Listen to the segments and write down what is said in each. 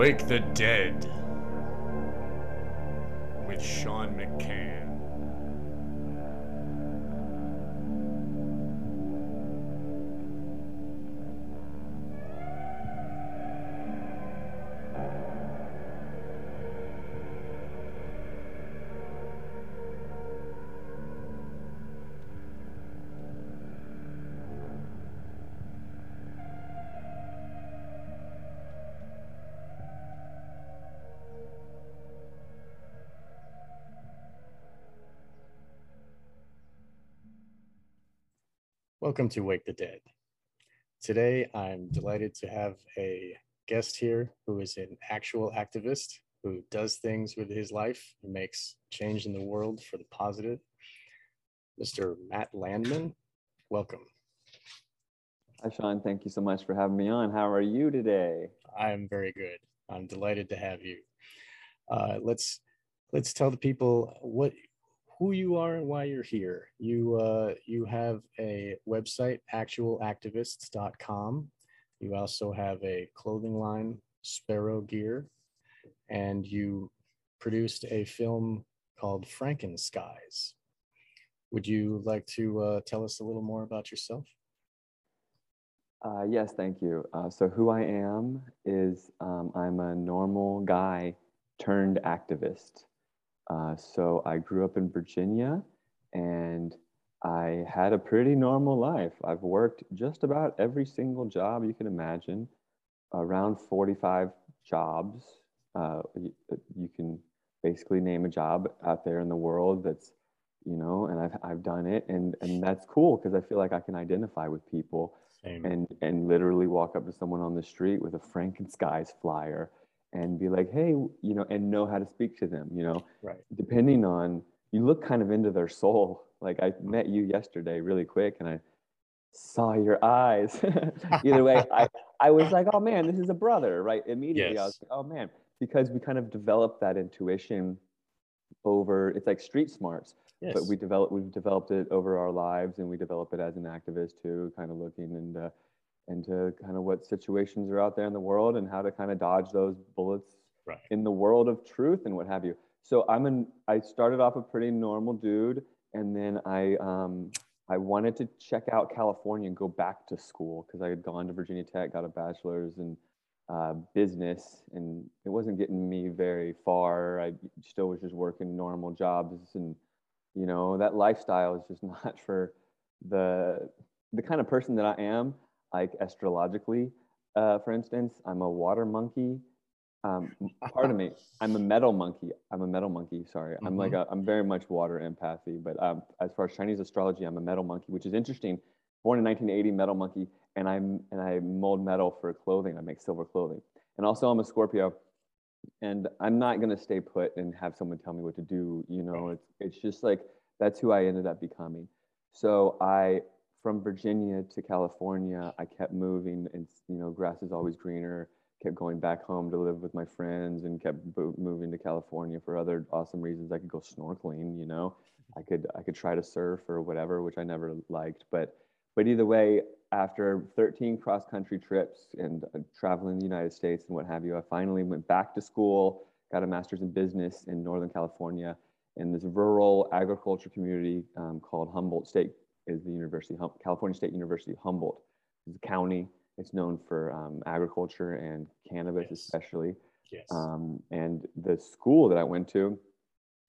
Wake the Dead with Sean McCann. Welcome to Wake the Dead. Today, I'm delighted to have a guest here who is an actual activist who does things with his life, who makes change in the world for the positive. Mr. Matt Landman, welcome. Hi, Sean. Thank you so much for having me on. How are you today? I'm very good. I'm delighted to have you. Uh, let's let's tell the people what who you are and why you're here. You uh, you have a website, actualactivists.com. You also have a clothing line, Sparrow Gear, and you produced a film called Frankenskies. Would you like to uh, tell us a little more about yourself? Uh, yes, thank you. Uh, so, who I am is um, I'm a normal guy turned activist. Uh, so I grew up in Virginia and I had a pretty normal life. I've worked just about every single job you can imagine, around 45 jobs. Uh, you, you, can basically name a job out there in the world that's, you know, and I've, I've done it. And, and that's cool because I feel like I can identify with people Same. and, and literally walk up to someone on the street with a Frankenskies flyer and be like, hey, you know, and know how to speak to them, you know, right. depending on, you look kind of into their soul. Like I met you yesterday really quick and I saw your eyes. Either way, I, I was like, oh man, this is a brother, right? Immediately yes. I was like, oh man, because we kind of developed that intuition over, it's like street smarts. Yes. But we develop, we've developed it over our lives and we develop it as an activist too, kind of looking and uh, into kind of what situations are out there in the world and how to kind of dodge those bullets right. in the world of truth and what have you. So I'm an I started off a pretty normal dude, and then I um, I wanted to check out California and go back to school because I had gone to Virginia Tech, got a bachelor's in uh, business, and it wasn't getting me very far. I still was just working normal jobs, and you know that lifestyle is just not for the the kind of person that I am like astrologically, uh, for instance, I'm a water monkey. Um, pardon me, I'm a metal monkey. I'm a metal monkey. Sorry, I'm mm-hmm. like a, I'm very much water empathy. But um, as far as Chinese astrology, I'm a metal monkey, which is interesting. Born in 1980, metal monkey, and I'm and I mold metal for clothing. I make silver clothing, and also I'm a Scorpio. And I'm not gonna stay put and have someone tell me what to do. You know, it's it's just like that's who I ended up becoming. So I from Virginia to California, I kept moving, and you know, grass is always greener. Kept going back home to live with my friends, and kept moving to California for other awesome reasons. I could go snorkeling, you know, I could I could try to surf or whatever, which I never liked. But but either way, after 13 cross country trips and uh, traveling the United States and what have you, I finally went back to school, got a master's in business in Northern California in this rural agriculture community um, called Humboldt State is the University, California State University Humboldt. It's a county. It's known for um, agriculture and cannabis, yes. especially. Yes. Um, and the school that I went to,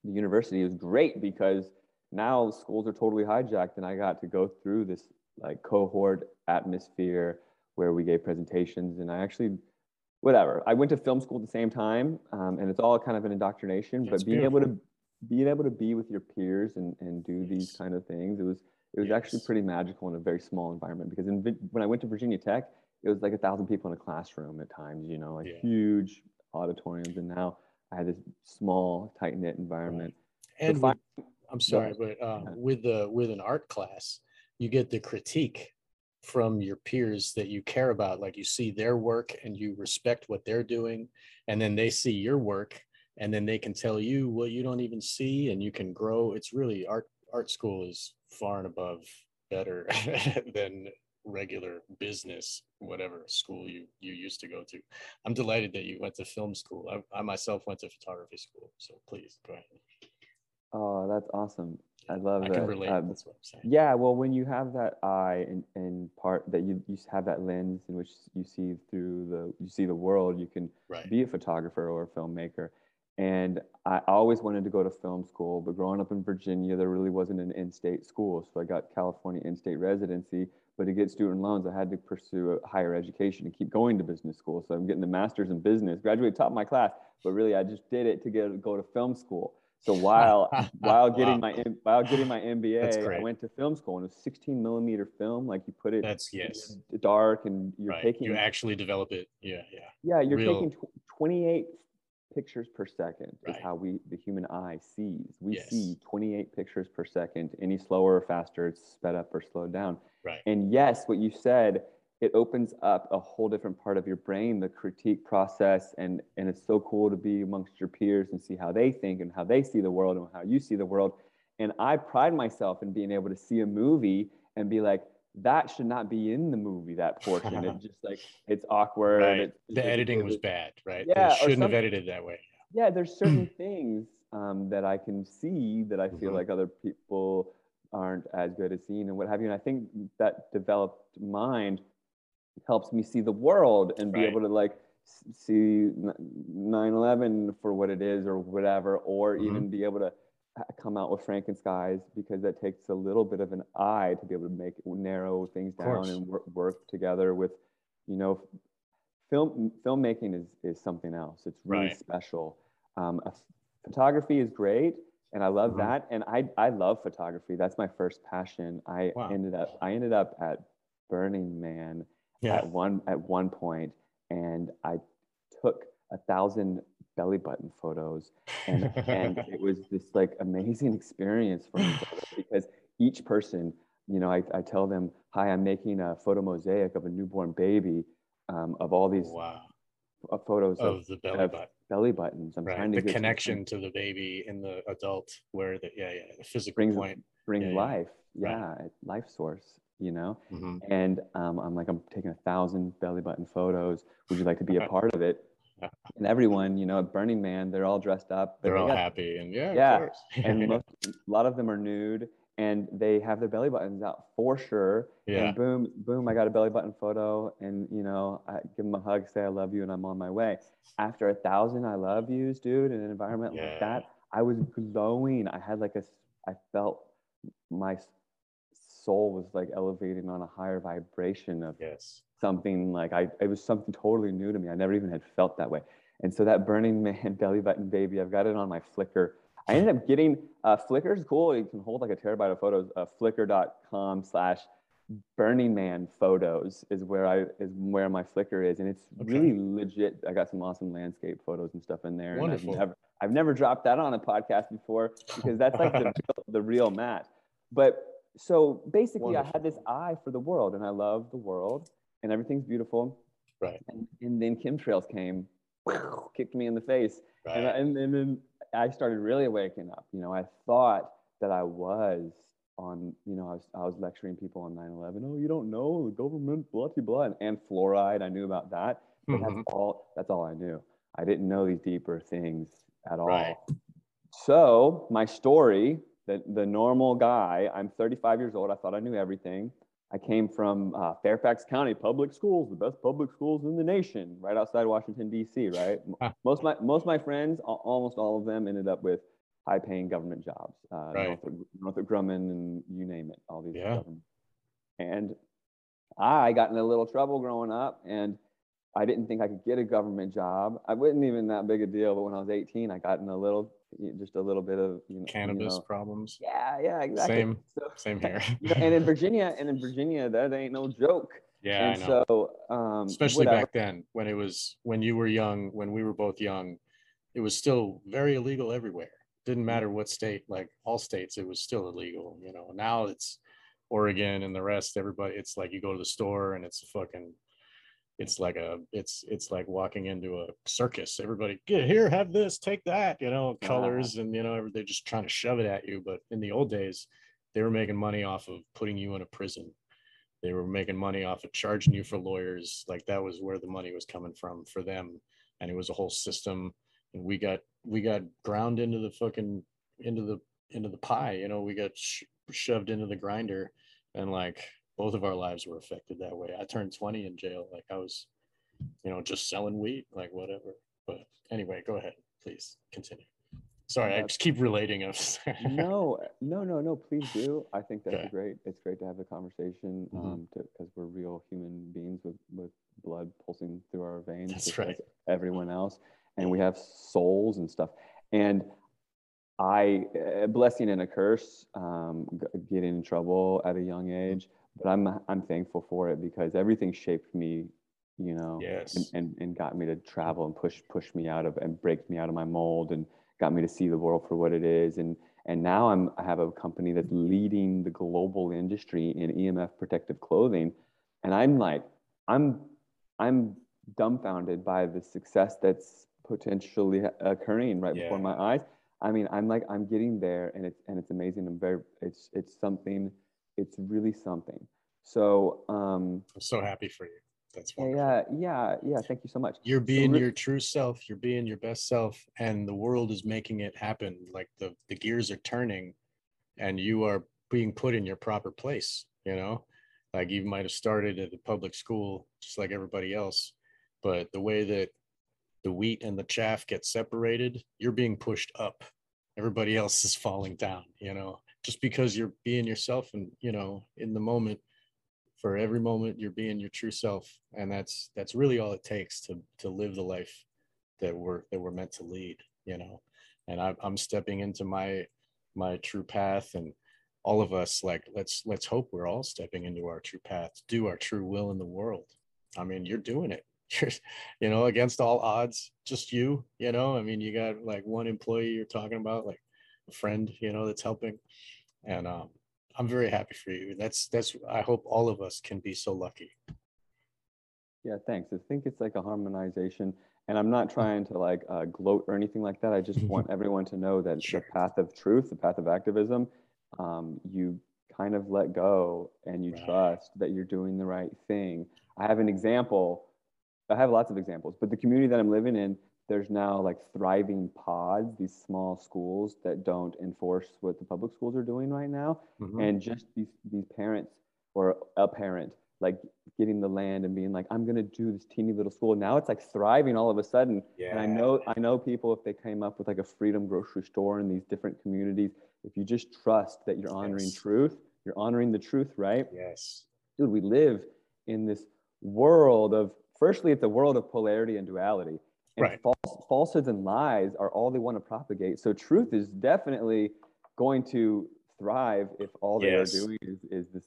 the university, is great because now schools are totally hijacked, and I got to go through this like cohort atmosphere where we gave presentations, and I actually whatever. I went to film school at the same time, um, and it's all kind of an indoctrination. That's but being beautiful. able to being able to be with your peers and, and do yes. these kind of things, it was it was yes. actually pretty magical in a very small environment because in, when I went to Virginia Tech, it was like a thousand people in a classroom at times, you know, like yeah. huge auditoriums. And now I had this small, tight knit environment. And with, I'm sorry, but um, with the with an art class, you get the critique from your peers that you care about. Like you see their work and you respect what they're doing, and then they see your work, and then they can tell you what you don't even see, and you can grow. It's really art art school is far and above better than regular business, whatever school you you used to go to. I'm delighted that you went to film school. I, I myself went to photography school. So please go ahead. Oh, that's awesome. I love I that. can relate. Um, That's what I'm saying. Yeah, well, when you have that eye and, and part that you, you have that lens in which you see through the you see the world, you can Right. be a photographer or a filmmaker. And I always wanted to go to film school, but growing up in Virginia, there really wasn't an in-state school. So I got California in-state residency, but to get student loans, I had to pursue a higher education and keep going to business school. So I'm getting the master's in business, graduated top of my class, but really I just did it to get go to film school. So while while getting Wow. my while getting my MBA, I went to film school and it was 16 millimeter film. Like you put it That's yes. dark and you're right. taking You actually develop it. Yeah, yeah. yeah, you're real- taking tw- 28 pictures per second Right. is how we the human eye sees. We Yes. see 28 pictures per second. Any slower or faster, it's sped up or slowed down. Right. And yes, what you said, it opens up a whole different part of your brain, the critique process, and and it's so cool to be amongst your peers and see how they think and how they see the world and how you see the world. And I pride myself in being able to see a movie and be like, that should not be in the movie. That portion, it's just like it's awkward. Right. it's- The it's- editing it's- was bad, right? Yeah, They shouldn't have edited that way. yeah there's certain things um, that i can see that i feel Mhm. like other people aren't as good at seeing and what have you and i think that developed mind helps me see the world and be Right. able to like see 9-11 for what it is or whatever or Mhm. even be able to come out with frankenskies because that takes a little bit of an eye to be able to make narrow things down and work, work together with you know film filmmaking is is something else it's really Right. special um, photography is great and i love Mhm. that and i i love photography that's my first passion i Wow. ended up i ended up at burning man Yeah. at one at one point and i took a thousand belly button photos and and it was this like amazing experience for me because each person you know I, I tell them hi i'm making a photo mosaic of a newborn baby um, of all these wow. uh, photos of, Of the belly of button. belly buttons i'm Right. trying to The connection to the baby in the adult where the yeah, yeah, the physical brings point. brings Yeah, yeah. life Right. yeah life source you know Mhm. and um, i'm like i'm taking a thousand belly button photos would you like to be a part of it and everyone you know at burning man they're all dressed up They're they all got- happy and yeah, Yeah, of course. and most, a lot of them are nude and they have their belly buttons out for sure yeah. and boom boom i got a belly button photo and you know i give them a hug say i love you and i'm on my way after a thousand i love yous dude in an environment Yeah. like that i was glowing i had like a i felt my soul was like elevating on a higher vibration of Yes. Something like I it was something totally new to me. I never even had felt that way. And so that Burning Man belly button baby, I've got it on my Flickr. I ended up getting uh, Flickr's cool. You can hold like a terabyte of photos. Uh, Flickr.com slash Burning Man photos is where I is where my Flickr is, and it's Okay. really legit. I got some awesome landscape photos and stuff in there. and Wonderful. I've never, I've never dropped that on a podcast before because that's like the, real- the real Matt. But so basically, I had this eye for the world, and I love the world, and everything's beautiful. Right. And, and then chemtrails came, kicked me in the face, and, I, Right. and, and then I started really waking up. You know, I thought that I was on, you know, I was, I was lecturing people on 9/11. Oh, you don't know the government, blah blah blah, and, and fluoride. I knew about that, but Mhm. that's all. That's all I knew. I didn't know these deeper things at all. Right. So my story, the the normal guy. I'm 35 years old. I thought I knew everything. I came from uh, Fairfax County Public Schools, the best public schools in the nation, right outside Washington D.C. Right. Most my most my friends, almost all of them, ended up with high-paying government jobs. Uh, Right. Northrop, Northrop Grumman and you name it, all these. Yeah. government- And I got in a little trouble growing up, and I didn't think I could get a government job. I wasn't even that big a deal, but when I was 18, I got in a little, just a little bit of you know, you Cannabis know- problems. yeah, yeah, exactly. Same. So, Same here. you know, and in Virginia, and in Virginia, that ain't no joke. yeah, and I know. so, um, Especially whatever. back then when it was when you were young, when we were both young, it was still very illegal everywhere. Didn't matter what state, like all states, it was still illegal. You know, now it's Oregon and the rest, everybody, it's like you go to the store and it's a fucking it's like a it's it's like walking into a circus. Everybody get here, have this, take that, you know, colors and you know, they're just trying to shove it at you. But in the old days, they were making money off of putting you in a prison. They were making money off of charging you for lawyers. Like that was where the money was coming from for them. And it was a whole system. And we got we got ground into the fucking into the into the pie you know we got sh- shoved into the grinder. And like both of our lives were affected that way i turned 20 in jail like i was you know just selling weed like whatever but anyway go ahead please continue sorry i just keep relating us no, no, no, no. Please do. I think that's Okay. great. It's great to have the conversation Mhm. um, because we're real human beings with with blood pulsing through our veins. That's right. everyone else, and we have souls and stuff. And I, a blessing and a curse, um, getting in trouble at a young age. But I'm I'm thankful for it because everything shaped me, you know, and, yes. and and got me to travel and push push me out of and break me out of my mold and got me to see the world for what it is. And and now I'm I have a company that's leading the global industry in EMF protective clothing. And I'm like I'm I'm dumbfounded by the success that's potentially occurring right before my eyes. I mean I'm like I'm getting there and it's and it's amazing. I'm very it's it's something it's really something so um i'm so happy for you that's wonderful. yeah, yeah, yeah. Thank you so much. you're being re- your true self you're being your best self and the world is making it happen like the the gears are turning and you are being put in your proper place you know like you might have started at the public school just like everybody else but the way that the wheat and the chaff get separated you're being pushed up everybody else is falling down you know just because you're being yourself and you know in the moment for every moment you're being your true self. And that's that's really all it takes to to live the life that we're that we're meant to lead you know? And I, i'm stepping into my my true path and all of us like let's let's hope we're all stepping into our true path do our true will in the world. I mean you're doing it. You're you know against all odds just you you know? I mean you got like one employee you're talking about like a friend you know that's helping and um i'm very happy for you that's that's i hope all of us can be so lucky Yeah, thanks. I think it's like a harmonization, and I'm not trying to like uh, gloat or anything like that. I just want everyone to know that Sure. the path of truth, the path of activism, um, you kind of let go and you Right. trust that you're doing the right thing. I have an example. I have lots of examples, but the community that I'm living in, there's now like thriving pods, these small schools that don't enforce what the public schools are doing right now Mhm. and just these these parents or a parent like getting the land and being like i'm going to do this teeny little school now it's like thriving all of a sudden Yeah. and i know i know people if they came up with like a freedom grocery store in these different communities if you just trust that you're honoring Yes. truth you're honoring the truth right yes dude we live in this world of firstly it's a world of polarity and duality and Right. false, falsehoods and lies are all they want to propagate so truth is definitely going to thrive if all they Yes. are doing is, is this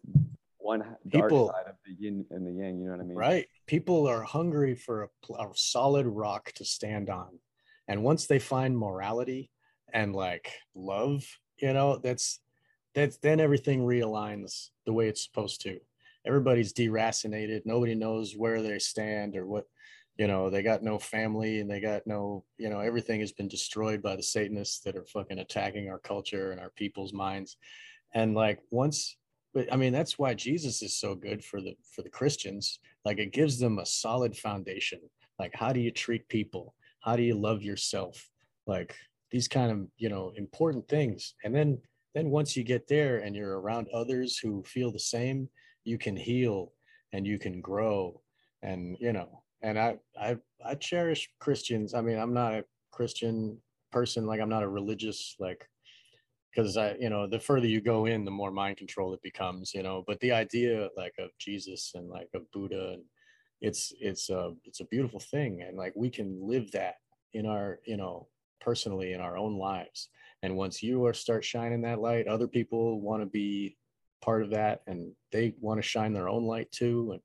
one dark People- side of the yin and the yang you know what i mean Right. People are hungry for a, a solid rock to stand on. And once they find morality and like love, you know, that's that's then everything realigns the way it's supposed to. Everybody's deracinated. Nobody knows where they stand or what, you know, they got no family and they got no, you know, everything has been destroyed by the Satanists that are fucking attacking our culture and our people's minds. And like once but I mean that's why Jesus is so good for the for the Christians. Like it gives them a solid foundation. Like how do you treat people? How do you love yourself? Like these kind of, you know, important things. And then then once you get there and you're around others who feel the same, you can heal and you can grow and you know, and I I I cherish Christians. I mean, I'm not a Christian person like I'm not a religious like because I, you know, the further you go in, the more mind control it becomes, you know. But the idea, like, of Jesus and like of Buddha, and it's it's a it's a beautiful thing, and like we can live that in our, you know, personally in our own lives. And once you are start shining that light, other people want to be part of that, and they want to shine their own light too, and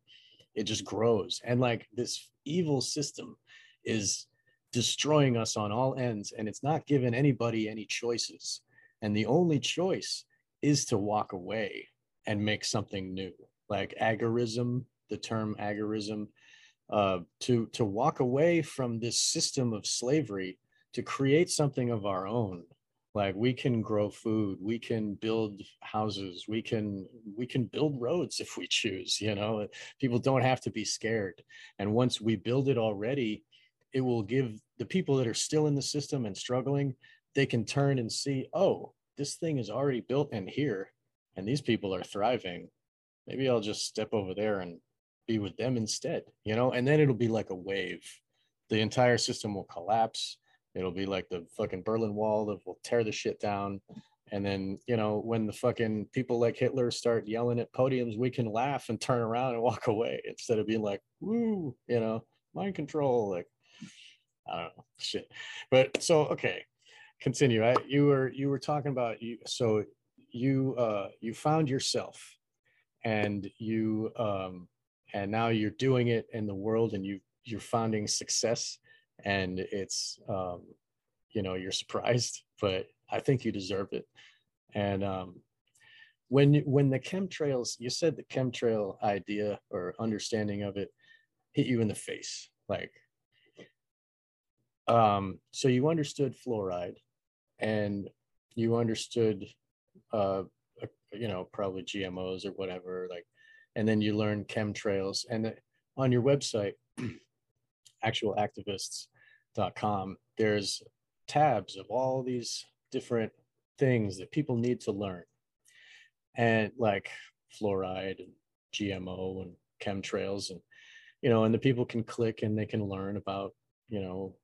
it just grows. And like this evil system is destroying us on all ends, and it's not giving anybody any choices. And the only choice is to walk away and make something new. Like agorism the term agorism uh, to to walk away from this system of slavery to create something of our own like we can grow food we can build houses we can we can build roads if we choose you know? People don't have to be scared. And once we build it already it will give the people that are still in the system and struggling they can turn and see oh this thing is already built in here and these people are thriving. Maybe i'll just step over there and be with them instead you know? And then it'll be like a wave. The entire system will collapse It'll be like the fucking Berlin Wall that will tear the shit down. And then, you know, when the fucking people like Hitler start yelling at podiums, we can laugh and turn around and walk away instead of being like, woo, you know, mind control. Like, I don't know, shit. But so, okay, continue. I, you were, you were talking about you. So you, uh, you found yourself and you, um, and now you're doing it in the world and you, you're finding success and it's um, you know you're surprised but i think you deserve it. And um, when when the chemtrails you said the chemtrail idea or understanding of it hit you in the face like um so you understood fluoride and you understood uh you know probably gmos or whatever like and then you learn chemtrails and on your website actualactivists.com, there's tabs of all these different things that people need to learn. And like fluoride and GMO and chemtrails and you know, and the people can click and they can learn about, you know,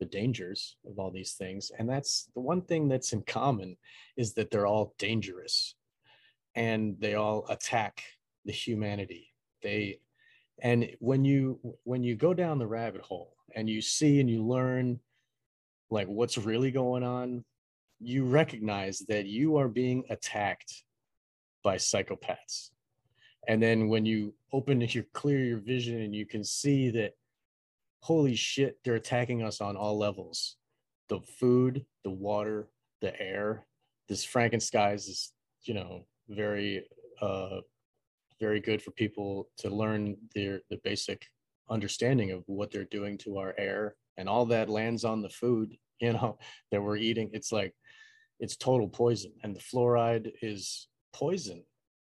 the dangers of all these things. And that's the one thing that's in common is that they're all dangerous and they all attack the humanity. They and when you when you go down the rabbit hole and you see and you learn like what's really going on you recognize that you are being attacked by psychopaths. And then when you open you clear your vision and you can see that holy shit they're attacking us on all levels. The food the water the air. This frankenskies is you know very uh very good for people to learn their the basic understanding of what they're doing to our air and all that lands on the food you know that we're eating. It's like it's total poison. And the fluoride is poison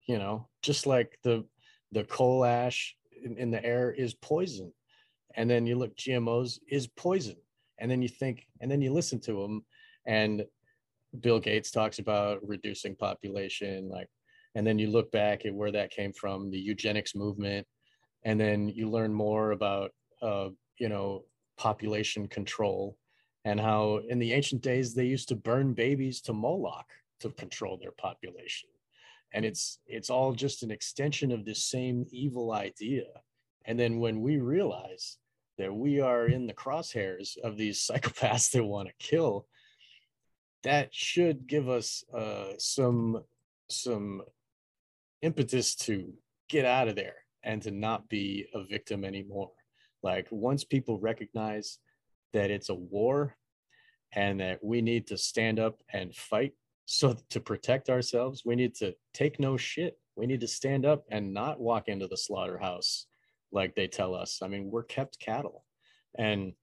you know just like the the coal ash in, in the air is poison. And then you look gmos is poison. And then you think and then you listen to them and bill gates talks about reducing population like and then you look back at where that came from the eugenics movement and then you learn more about uh, you know population control and how in the ancient days they used to burn babies to moloch to control their population. And it's it's all just an extension of this same evil idea. And then when we realize that we are in the crosshairs of these psychopaths that want to kill that should give us uh, some some impetus to get out of there and to not be a victim anymore. Like once people recognize that it's a war and that we need to stand up and fight so to protect ourselves, we need to take no shit. We need to stand up and not walk into the slaughterhouse like they tell us. I mean, we're kept cattle. And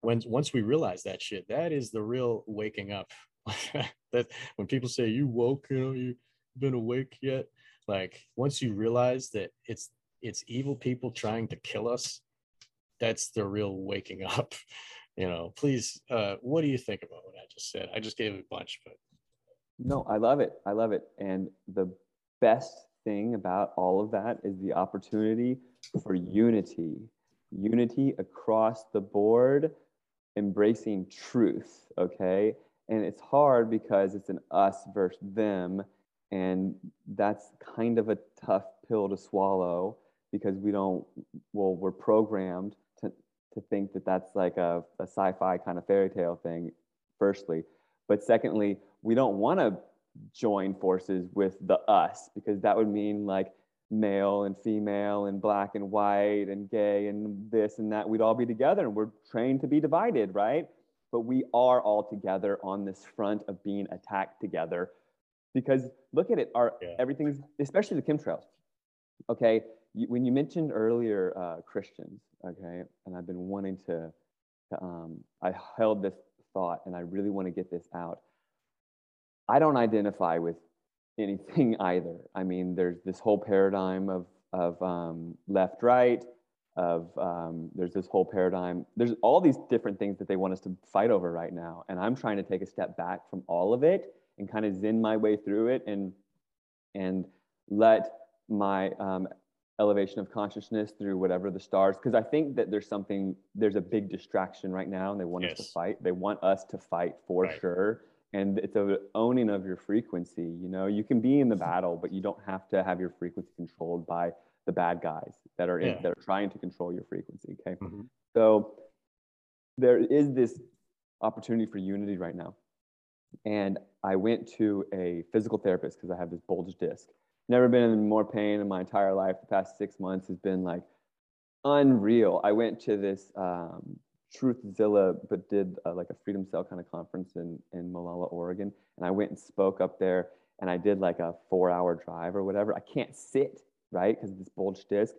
when once we realize that shit, that is the real waking up. that when people say you woke, you know, you been awake yet? Like once you realize that it's it's evil people trying to kill us that's the real waking up you know? Please uh what do you think about what i just said? I just gave a bunch but no i love it. I love it. And the best thing about all of that is the opportunity for unity unity across the board embracing truth okay? And it's hard because it's an us versus them and that's kind of a tough pill to swallow because we don't, well, we're programmed to, to think that that's like a, a sci fi kind of fairy tale thing, firstly. But secondly, we don't want to join forces with the us because that would mean like male and female and black and white and gay and this and that. We'd all be together and we're trained to be divided, right? But we are all together on this front of being attacked together because look at it our yeah. everything's especially the chemtrails okay you, when you mentioned earlier uh, christians okay and i've been wanting to, to um, i held this thought and i really want to get this out I don't identify with anything either. I mean, there's this whole paradigm of of um, left right, of um, there's this whole paradigm. There's all these different things that they want us to fight over right now, and I'm trying to take a step back from all of it and kind of zen my way through it and and let my um, elevation of consciousness through whatever the stars because i think that there's something there's a big distraction right now and they want us to fight they want us to fight for Right. sure and it's a owning of your frequency you know you can be in the battle but you don't have to have your frequency controlled by the bad guys that are in, Yeah. that are trying to control your frequency okay Mhm. so there is this opportunity for unity right now. And I went to a physical therapist because I have this bulge disc. Never been in more pain in my entire life. The past six months has been like unreal. I went to this um, Truthzilla, but did uh, like a Freedom Cell kind of conference in, in Molalla, Oregon. And I went and spoke up there and I did like a four hour drive or whatever. I can't sit, right? Because this bulge disc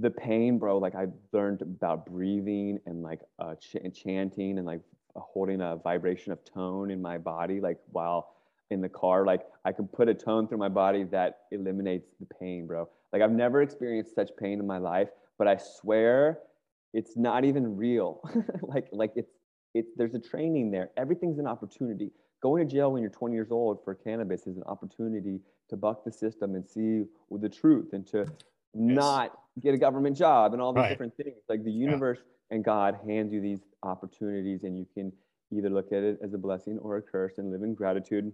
the pain, bro, like I learned about breathing and like uh, ch- chanting and like holding a vibration of tone in my body, like while in the car, like I can put a tone through my body that eliminates the pain, bro. Like I've never experienced such pain in my life, but I swear it's not even real. like, like it's, it's, there's a training there. Everything's an opportunity. Going to jail when you're 20 years old for cannabis is an opportunity to buck the system and see the truth and to not get a government job and all these Right. different things. Like the universe and God hands you these opportunities, and you can either look at it as a blessing or a curse and live in gratitude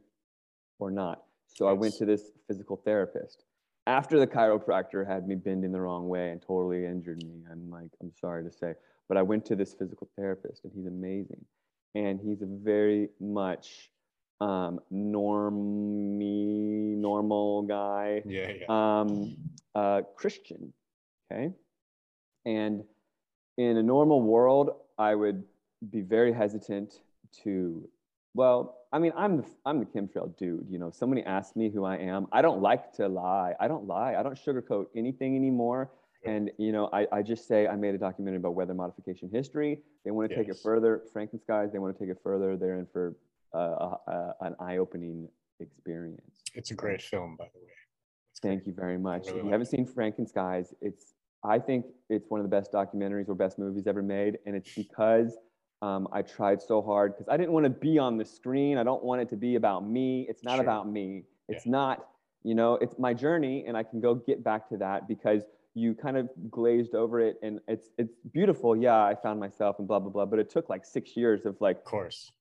or not. So I went to this physical therapist. After the chiropractor had me bending the wrong way and totally injured me, I'm like, I'm sorry to say, but I went to this physical therapist and he's amazing. And he's a very much um, normie, normal guy Yeah, yeah. um, uh, Christian. Okay. And in a normal world, I would be very hesitant to, well, I mean, I'm the, I'm the chemtrail dude. You know, If somebody asks me who I am. I don't like to lie. I don't lie. I don't sugarcoat anything anymore. Yeah. And, you know, I, I just say I made a documentary about weather modification history. They want to take it Yes. further. Frankenskies, they want to take it further. They're in for uh, a, a, an eye opening experience. It's a great film, by the way. It's Thank great. you very much. really if you haven't seen Franken Skies, it's I think it's one of the best documentaries or best movies ever made, and it's because um, I tried so hard because I didn't want to be on the screen. I don't want it to be about me. It's not Sure. about me. It's not, you know, it's my journey, and I can go get back to that because you kind of glazed over it, and it's it's beautiful. Yeah, I found myself and blah blah blah, but it took like six years of like Of course.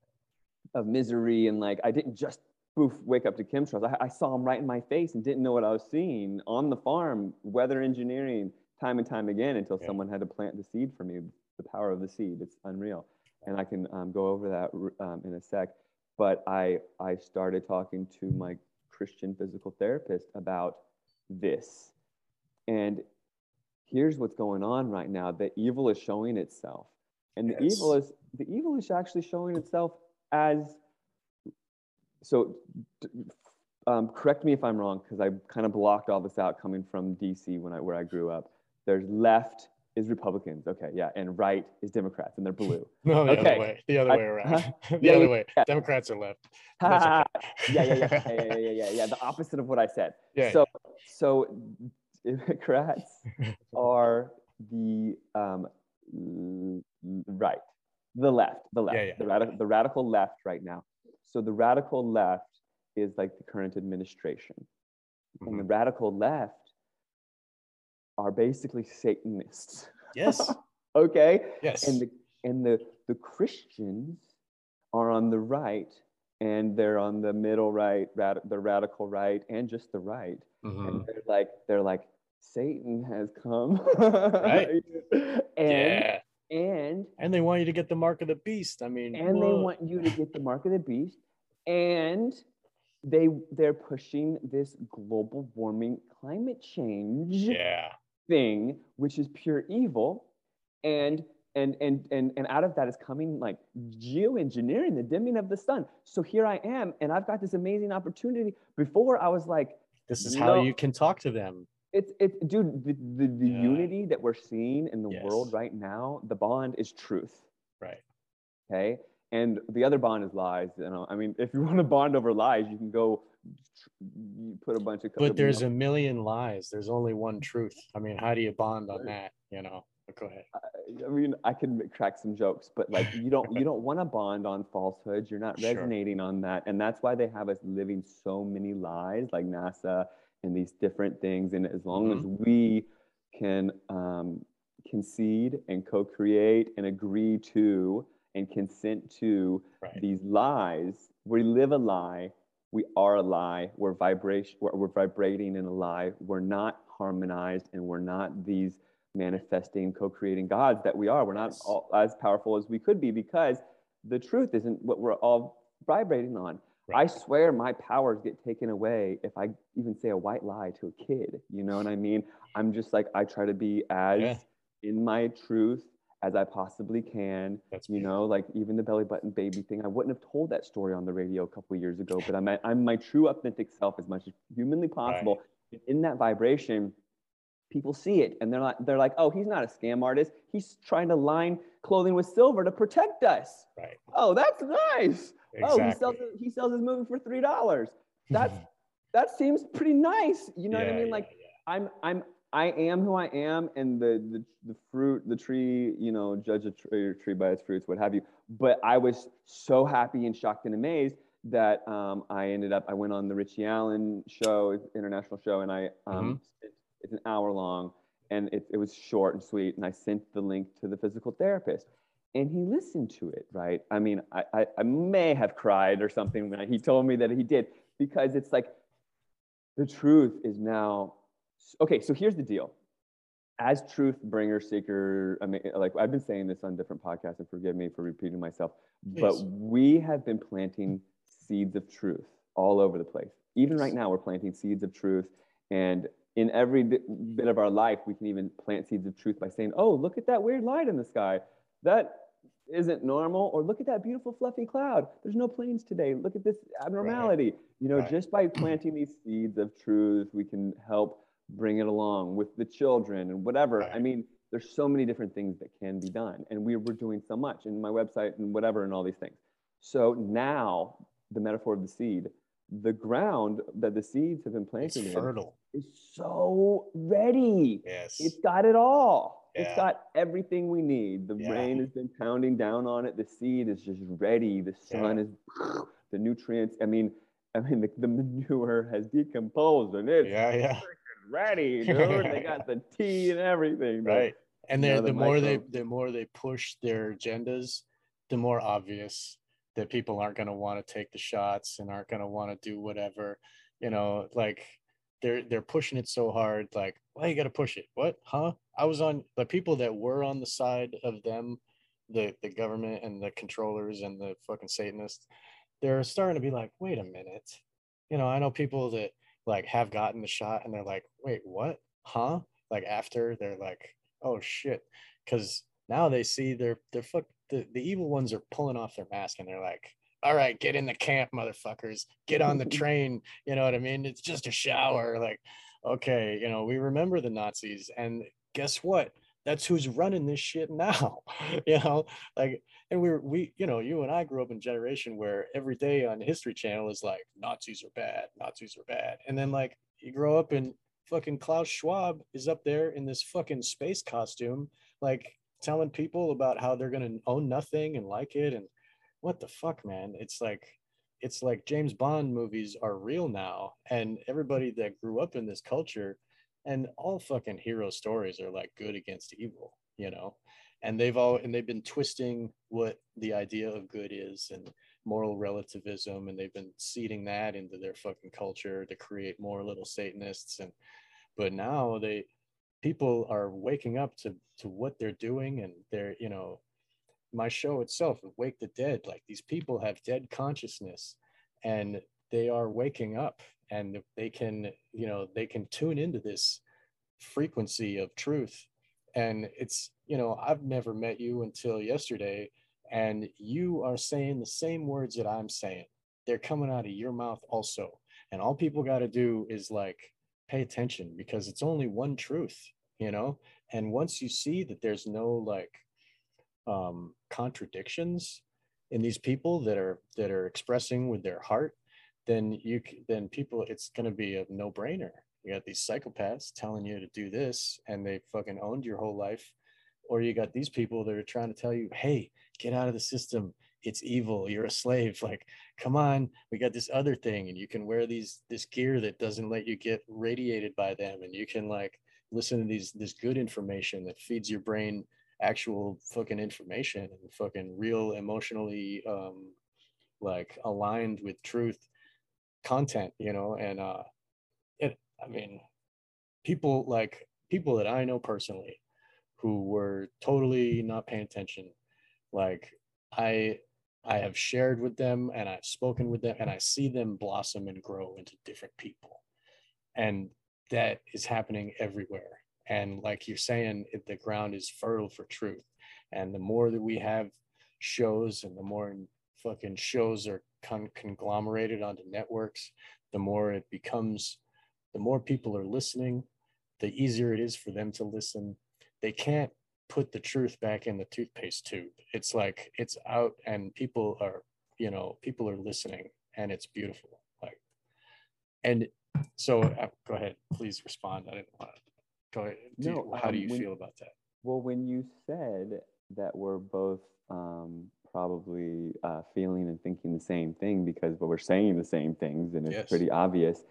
of misery and like I didn't just poof wake up to chemtrails. I, I saw them right in my face and didn't know what I was seeing on the farm, weather engineering, time and time again until Yeah. someone had to plant the seed for me. The power of the seed, it's unreal, and I can um, go over that um, in a sec. But I I started talking to my Christian physical therapist about this, and here's what's going on right now. The evil is showing itself, and the evil is the evil is actually showing itself as so d- um, correct me if i'm wrong because i kind of blocked all this out coming from dc when i where i grew up there's left is republicans okay yeah and right is democrats and they're blue No, the Okay. other way. The other I- way around. huh? the Yeah, other yeah, way. yeah. Democrats are left. Yeah yeah, yeah, yeah, yeah, yeah, yeah, yeah, the opposite of what I said. Yeah, so, so Democrats are the um, right, the left, the left, the radical, the radical left right now. So the radical left is like the current administration, and the Mhm. radical left are basically Satanists. Yes. okay, Yes. and the and the the Christians are on the right, and they're on the middle right, rad, the radical right, and just the right, Mhm. and they're like they're like Satan has come, Right. and yeah. and And they want you to get the mark of the beast. I mean, and they want you to get the mark of the beast, and they they're pushing this global warming climate change Yeah. Thing, which is pure evil, and and and and and out of that is coming like geoengineering, the dimming of the sun. So here I am, and I've got this amazing opportunity. Before I was like, This is how you can talk to them. it's it's dude, the the, the Yeah. unity that we're seeing in the Yes. world right now, the bond is truth. Right. Okay. and the other bond is lies. You know, I mean, if you want to bond over lies, you can go you put a bunch of. But there's a million lies. There's only one truth. I mean, how do you bond on that? You know. Go ahead. I mean, I can crack some jokes, but like you don't you don't want to bond on falsehoods. You're not resonating sure. on that, and that's why they have us living so many lies, like NASA and these different things. And as long mm-hmm. as we can um, concede and co-create and agree to and consent to right. these lies, we live a lie. We are a lie. We're vibration. We're, we're vibrating in a lie. We're not harmonized, and we're not these manifesting, co-creating gods that we are. We're not all, as powerful as we could be because the truth isn't what we're all vibrating on. Right. I swear my powers get taken away if I even say a white lie to a kid. You know what I mean? I'm just like I try to be as yeah. in my truth as I possibly can. That's you know, like even the belly button baby thing. I wouldn't have told that story on the radio a couple years ago, but I'm I'm my true authentic self as much as humanly possible. Right. In that vibration, people see it and they're like they're like oh he's not a scam artist he's trying to line clothing with silver to protect us right oh that's nice exactly. oh he sells he sells his movie for three dollars that's that seems pretty nice you know yeah, what i mean like yeah. i'm i'm i am who i am and the, the the fruit the tree you know judge a tree, tree by its fruits what have you but i was so happy and shocked and amazed that um, I ended up, I went on the Richie Allen show, international show, and I um, mm-hmm. It's an hour long and it, it was short and sweet. And I sent the link to the physical therapist and he listened to it, right? I mean, I, I, I may have cried or something when he told me that he did because it's like the truth is now okay. So here's the deal. As truth bringer, seeker, I mean, like I've been saying this on different podcasts, and forgive me for repeating myself, but we have been planting seeds of truth all over the place. Even right now, we're planting seeds of truth, and in every bit of our life, we can even plant seeds of truth by saying, oh, look at that weird light in the sky. That isn't normal. Or look at that beautiful fluffy cloud. There's no planes today. Look at this abnormality. Right. You know, right. just by planting these seeds of truth, we can help bring it along with the children and whatever. Right. I mean, there's so many different things that can be done. And we were doing so much in my website and whatever and all these things. So now the metaphor of the seed, the ground that the seeds have been planted it's fertile. in is so ready. Yes. It's got it all. Yeah. It's got everything we need. The yeah. rain has been pounding down on it. The seed is just ready. The sun yeah. is the nutrients. I mean, I mean the, the manure has decomposed and it's yeah, yeah. Ready, dude. they got the tea and everything. Right. And you know, the, the more they the more they push their agendas, the more obvious that people aren't going to want to take the shots and aren't going to want to do whatever you know like they're they're pushing it so hard like why you got to push it what huh i was on the people that were on the side of them the the government and the controllers and the fucking satanists they're starting to be like wait a minute you know i know people that like have gotten the shot and they're like wait what huh like after they're like oh shit because now they see they're they're fuck the, the evil ones are pulling off their mask and they're like, all right, get in the camp, motherfuckers. Get on the train. You know what I mean? It's just a shower. Like, okay, you know, we remember the Nazis. And guess what? That's who's running this shit now. you know, like, and we are we, you know, you and I grew up in a generation where every day on History Channel is like, Nazis are bad, Nazis are bad. And then like you grow up and fucking Klaus Schwab is up there in this fucking space costume, like telling people about how they're going to own nothing and like it and what the fuck man it's like it's like james bond movies are real now and everybody that grew up in this culture and all fucking hero stories are like good against evil you know? And they've all and they've been twisting what the idea of good is and moral relativism and they've been seeding that into their fucking culture to create more little satanists and but now they people are waking up to to what they're doing and they're you know my show itself wake the dead like these people have dead consciousness and they are waking up and they can you know they can tune into this frequency of truth. And it's you know i've never met you until yesterday and you are saying the same words that i'm saying. They're coming out of your mouth also. And all people got to do is like pay attention because it's only one truth you know? And once you see that there's no like um contradictions in these people that are that are expressing with their heart, then you then people it's going to be a no brainer. You got these psychopaths telling you to do this, and they fucking owned your whole life, or you got these people that are trying to tell you, hey, get out of the system. It's evil. You're a slave. Like, come on, we got this other thing, and you can wear these this gear that doesn't let you get radiated by them, and you can like listen to these this good information that feeds your brain actual fucking information and fucking real emotionally um like aligned with truth content you know and uh it i mean people like people that i know personally who were totally not paying attention like i i have shared with them and i've spoken with them and i see them blossom and grow into different people. And that is happening everywhere. And like you're saying the ground is fertile for truth. And the more that we have shows and the more fucking shows are con- conglomerated onto networks the more it becomes the more people are listening the easier it is for them to listen. They can't put the truth back in the toothpaste tube. It's like it's out and people are you know people are listening and it's beautiful like and so uh, go ahead please respond. I didn't want to go ahead do you- No, how do um, you when- feel about that? Well, when you said that we're both um, probably uh, feeling and thinking the same thing because but we're saying the same things and it's Yes. pretty obvious,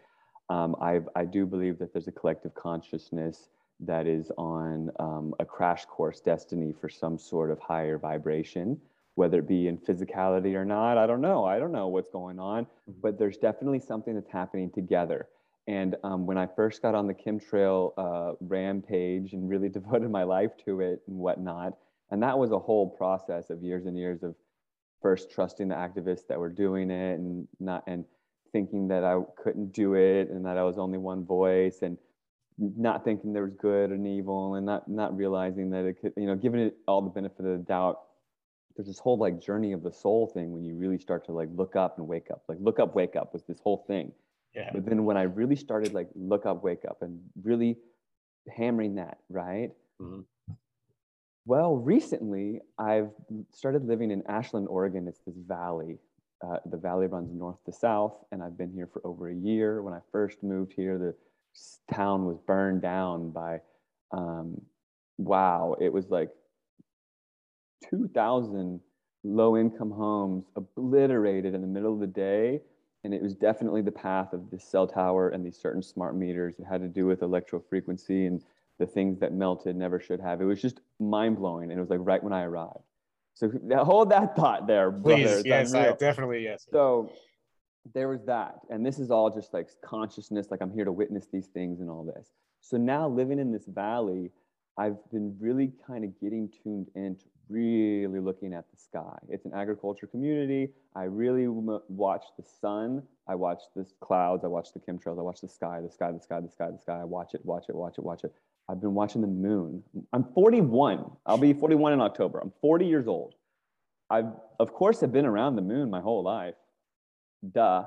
um, I I do believe that there's a collective consciousness that is on um, a crash course destiny for some sort of higher vibration, whether it be in physicality or not. I don't know. I don't know what's going on, Mhm. but there's definitely something that's happening together. And um, when I first got on the chemtrail uh, rampage and really devoted my life to it and whatnot, and that was a whole process of years and years of first trusting the activists that were doing it and not and thinking that I couldn't do it and that I was only one voice and not thinking there was good and evil and not not realizing that it could you know giving it all the benefit of the doubt there's this whole like journey of the soul thing when you really start to like look up and wake up like look up wake up was this whole thing yeah but then when I really started like look up, wake up, and really hammering that, right? Mhm. Well, recently I've started living in Ashland, Oregon. It's this valley. Uh, the valley runs north to south, and I've been here for over a year. When I first moved here, the town was burned down by, um, wow, it was like 2,000 low income homes obliterated in the middle of the day. And it was definitely the path of this cell tower and these certain smart meters. It had to do with electro frequency and the things that melted never should have. It was just mind blowing. And it was like right when I arrived. So hold that thought there, brother. please It's yes I, definitely yes So there was that. And this is all just like consciousness, like I'm here to witness these things and all this. So now living in this valley, I've been really kind of getting tuned into really looking at the sky. It's an agriculture community. I really m- watch the sun. I watch the clouds. I watch the chemtrails. I watch the sky, the sky, the sky, the sky, the sky. I watch it, watch it, watch it, watch it. I've been watching the moon. I'm 41. I'll be 41 in October. I'm 40 years old. I've, of course, have been around the moon my whole life. Duh.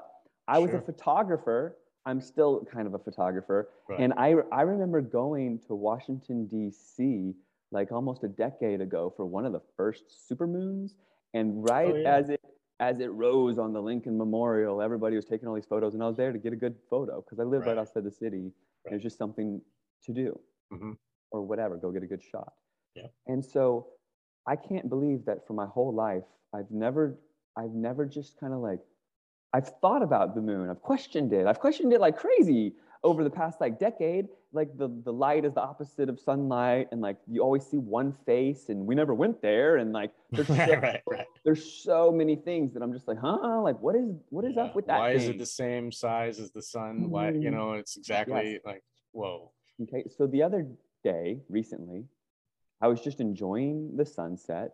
I was Sure. a photographer. I'm still kind of a photographer. Right. And I, I remember going to Washington, D.C., like almost a decade ago for one of the first supermoons. And right Oh, yeah. as it as it rose on the Lincoln Memorial, everybody was taking all these photos, and I was there to get a good photo because I live right. Right. outside the city. and It was just something to do, Mhm. or whatever. Go get a good shot. Yeah. And so, I can't believe that for my whole life, I've never, I've never just kind of like, I've thought about the moon. I've questioned it. I've questioned it like crazy over the past like decade. Like the the light is the opposite of sunlight, and like you always see one face, and we never went there. And like there's so, right right there's so many things that I'm just like, huh? Like what is what is Yeah. up with that? why is it the same size as the sun why you Mhm. know it's exactly like whoa Okay, so the other day, recently, I was just enjoying the sunset,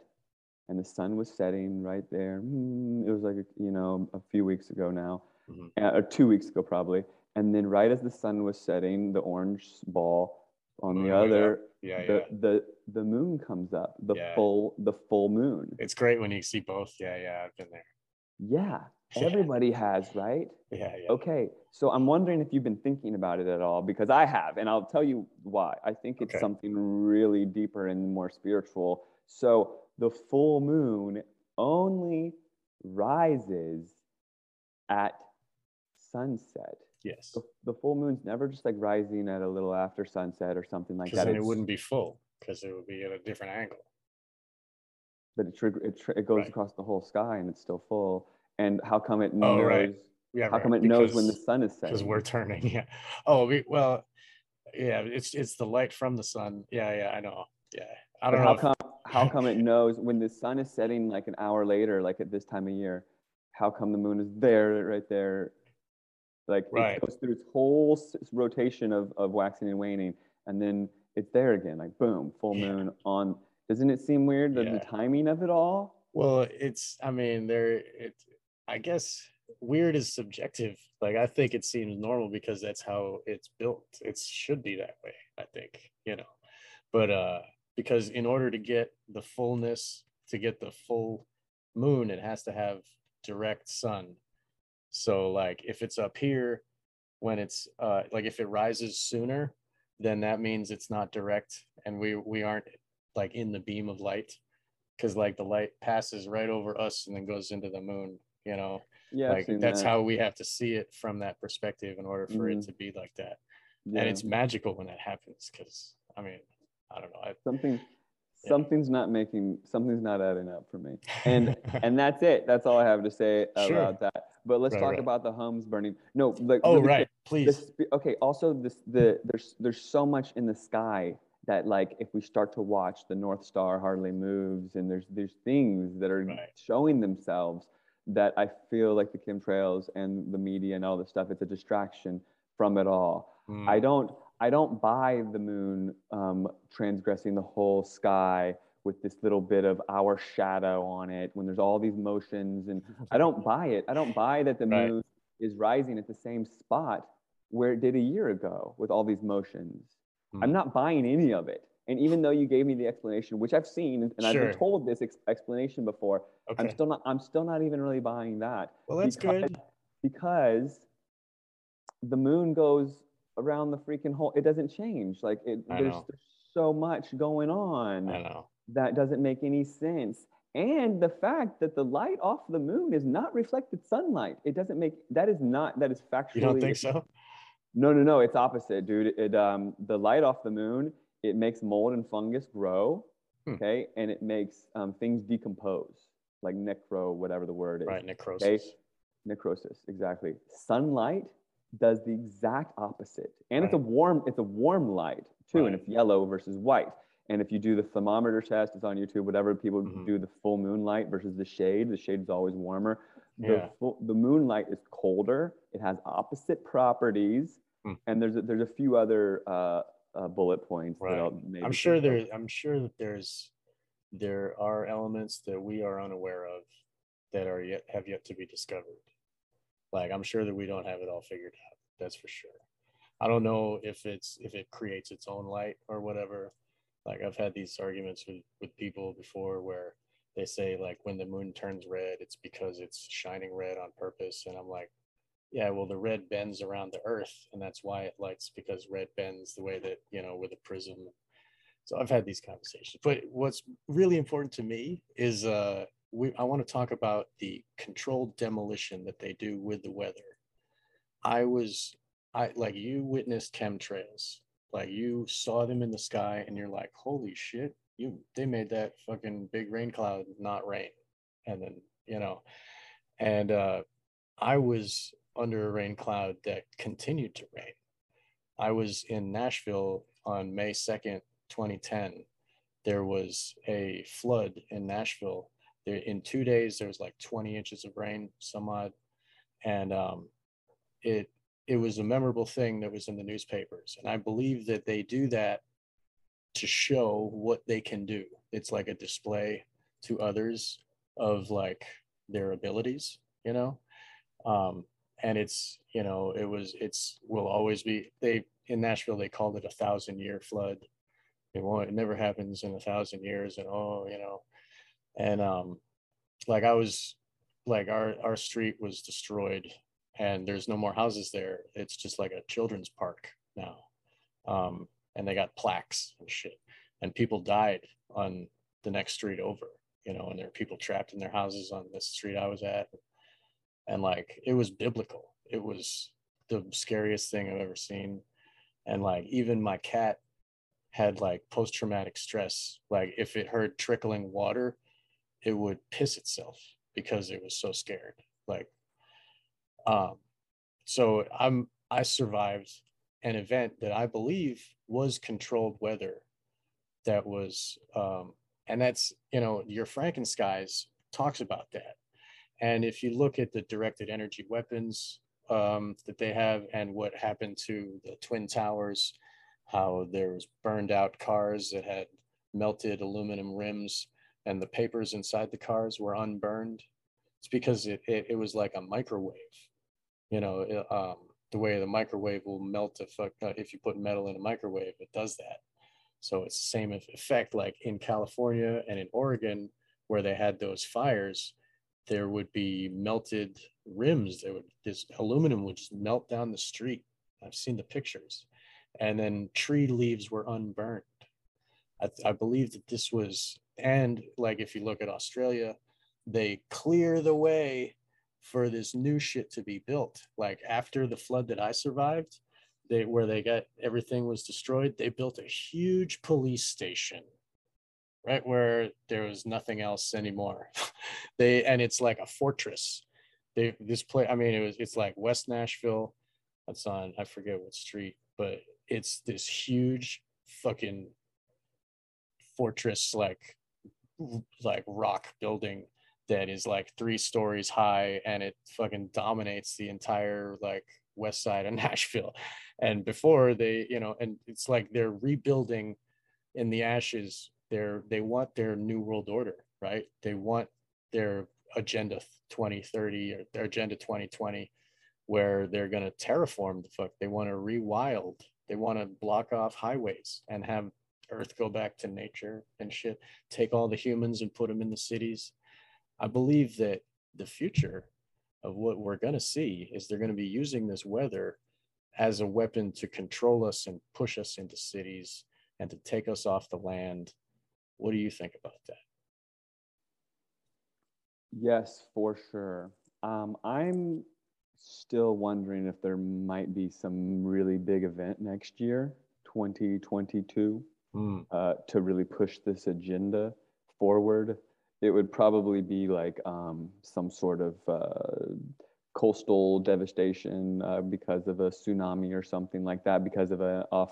and the sun was setting right there. Mm, It was like you know a few weeks ago now, Mhm. uh, or two weeks ago probably. And then right as the sun was setting, the orange ball on Moon the other, up. yeah the, yeah the the moon comes up, the Yeah. full the full moon. it's great when you see both yeah yeah i've been there Yeah, Yeah. everybody has, right? yeah yeah Okay, so I'm wondering if you've been thinking about it at all because I have, and I'll tell you why. I think it's Okay. something really deeper and more spiritual. So the full moon only rises at sunset. Yes. The, the full moon's never just like rising at a little after sunset or something like that. then it wouldn't be full because it would be at a different angle. but it, it, tr- it goes Right. across the whole sky and it's still full. And how come it Oh, right. Yeah. How come it knows when the sun is setting? because we're turning. Yeah. Oh, we, well, yeah. It's it's the light from the sun. Yeah, yeah. I know. Yeah. I don't know. how if- come how come it knows when the sun is setting like an hour later, like at this time of year? How come the moon is there, right there? Like Right. it goes through its whole rotation of, of waxing and waning, and then it's there again, like boom, full Yeah. moon on. Doesn't it seem weird that Yeah. the timing of it all? Well, it's. I mean, there. It. I guess weird is subjective. Like I think it seems normal because that's how it's built. It should be that way. I think you know, but uh, because in order to get the fullness, to get the full moon, it has to have direct sun. So like if it's up here, when it's uh like if it rises sooner, then that means it's not direct, and we we aren't like in the beam of light because like the light passes right over us and then goes into the moon you know Yeah, like that's that. how we have to see it from that perspective in order for Mhm. it to be like that Yeah. and it's magical when that happens because i mean i don't know I, something. Yeah. Something's not making. Something's not adding up for me. And and that's it. That's all I have to say Sure. about that. But let's Right, talk right. about the homes burning. No, like oh really right the please okay also this the there's there's so much in the sky that like if we start to watch the north star hardly moves and there's there's things that are Right. showing themselves that i feel like the chemtrails and the media and all this stuff it's a distraction from it all Mm, i don't i don't buy the moon um, transgressing the whole sky with this little bit of our shadow on it when there's all these motions and I don't buy it. I don't buy that the Right. moon is rising at the same spot where it did a year ago with all these motions. I'm Mm. not buying any of it. And even though you gave me the explanation, which I've seen and I've been told this ex- explanation before, I'm still not. I'm still not even really buying that well that's because- good because the moon goes around the freaking hole. It doesn't change. Like it, there's, there's so much going on i know that doesn't make any sense. And the fact that the light off the moon is not reflected sunlight, it doesn't make that is not that is factually. you don't think so No, no, no. It's opposite, dude. It um the light off the moon it makes mold and fungus grow, Hmm. okay, and it makes um, things decompose, like necro, whatever the word is. right necrosis Necrosis, exactly. Sunlight does the exact opposite, and it's a warm. It's a warm light too, and it's yellow versus white. And if you do the thermometer test, it's on YouTube. Whatever people Mhm. do the full moonlight versus the shade. The shade is always warmer. The Yeah. full, the moonlight is colder. It has opposite properties, Hmm. and there's a, there's a few other uh, uh, bullet points Right. that I'll maybe. i'm sure think of. there i'm sure that there's there are elements that we are unaware of that are yet have yet to be discovered. Like i'm sure that we don't have it all figured out that's for sure. I don't know if it's if it creates its own light or whatever. Like i've had these arguments with with people before where they say like when the moon turns red it's because it's shining red on purpose. And i'm like yeah well the red bends around the earth and that's why it lights because red bends the way that you know with a prism so i've had these conversations. But what's really important to me is uh we i want to talk about the controlled demolition that they do with the weather. I was i like you witnessed chemtrails. Like you saw them in the sky and you're like holy shit you they made that fucking big rain cloud not rain. And then you know and uh i was under a rain cloud that continued to rain. I was in nashville on may 2nd 2010 there was a flood in nashville. There in two days there was like 20 inches of rain some odd. And um it it was a memorable thing that was in the newspapers. And i believe that they do that to show what they can do. It's like a display to others of like their abilities you know? Um and it's you know it was it's will always be they in nashville they called it a thousand year flood it won't it never happens in a thousand years and oh you know and um like i was like our our street was destroyed and there's no more houses there it's just like a children's park now um and they got plaques and shit and people died on the next street over you know, and there were people trapped in their houses on the street I was at. And like it was biblical. It was the scariest thing I've ever seen. And like even my cat had like post traumatic stress. Like if it heard trickling water, it would piss itself because it was so scared. Like, um, so I'm I survived an event that I believe was controlled weather. That was, um, and that's you know your Frankenskies talks about that. And if you look at the directed energy weapons um, that they have and what happened to the twin towers, how there was burned out cars that had melted aluminum rims and the papers inside the cars were unburned. It's because it, it, it was like a microwave, you know, it, um, the way the microwave will melt if, uh, if you put metal in a microwave, it does that. So it's the same effect like in California and in Oregon, where they had those fires, there would be melted rims. There would this aluminum would just melt down the street. I've seen the pictures, and then tree leaves were unburned. I, I believe that this was, and like if you look at Australia, they clear the way for this new shit to be built. Like after the flood that I survived, they where they got everything was destroyed, they built a huge police station right where there was nothing else anymore. they and it's like a fortress. They this place, I mean, it was it's like West Nashville. That's on I forget what street, but it's this huge fucking fortress like like rock building that is like three stories high and it fucking dominates the entire like west side of Nashville. And before they, you know, and it's like they're rebuilding in the ashes. They're they want their new world order right? They want their agenda 2030 or their agenda 2020 where they're going to terraform the fuck. They want to rewild they want to block off highways and have earth go back to nature and shit take all the humans and put them in the cities i believe that the future of what we're going to see is they're going to be using this weather as a weapon to control us and push us into cities and to take us off the land what do you think about that? Yes, for sure. Um, I'm still wondering if there might be some really big event next year, 2022, mm. uh, to really push this agenda forward. It would probably be like um, some sort of uh, coastal devastation uh, because of a tsunami or something like that, because of an off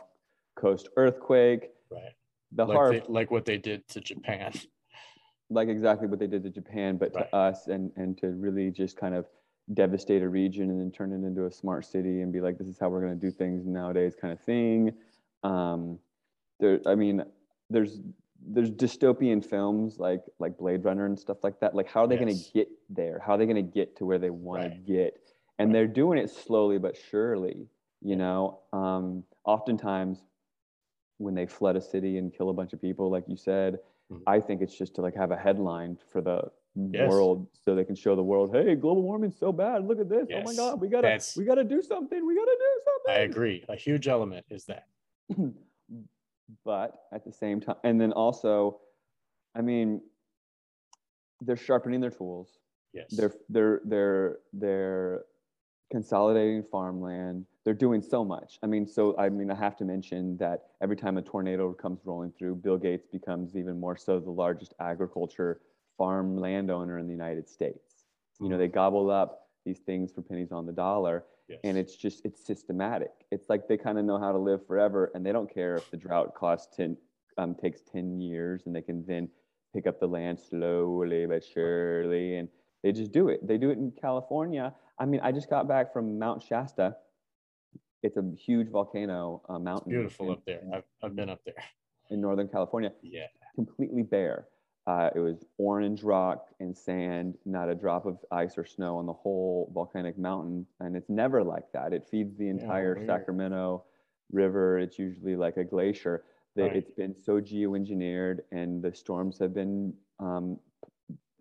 coast earthquake. Right the like HAARP, they, like what they did to Japan. Like exactly what they did to Japan, but right. to us and and to really just kind of devastate a region and then turn it into a smart city and be like, this is how we're going to do things nowadays, kind of thing. Um, there, I mean, there's there's dystopian films like like Blade Runner and stuff like that. Like, how are they yes. going to get there? How are they going to get to where they want right. to get? And right. they're doing it slowly but surely. You know, um, oftentimes when they flood a city and kill a bunch of people, like you said. Mm-hmm. I think it's just to like have a headline for the yes. world so they can show the world, hey, global warming's so bad. Look at this. Yes. Oh my God, we gotta That's, we gotta do something. We gotta do something. I agree. A huge element is that. but at the same time, and then also, I mean, they're sharpening their tools. Yes. They're they're they're they're consolidating farmland they're doing so much. I mean, so I mean, I have to mention that every time a tornado comes rolling through, Bill Gates becomes even more so the largest agriculture farm landowner in the United States. You know, they mm-hmm. gobble up these things for pennies on the dollar. Yes. And it's just it's systematic. It's like they kind of know how to live forever, and they don't care if the drought costs ten um, takes ten years, and they can then pick up the land slowly but surely, and they just do it. They do it in California. I mean, I just got back from Mount Shasta, it's a huge volcano uh, mountain. It's beautiful in, up there. I've, I've been up there. In Northern California. Yeah. Completely bare. Uh, it was orange rock and sand, not a drop of ice or snow on the whole volcanic mountain. And it's never like that. It feeds the entire yeah, Sacramento River. It's usually like a glacier. right. It's been so geoengineered, and the storms have been um,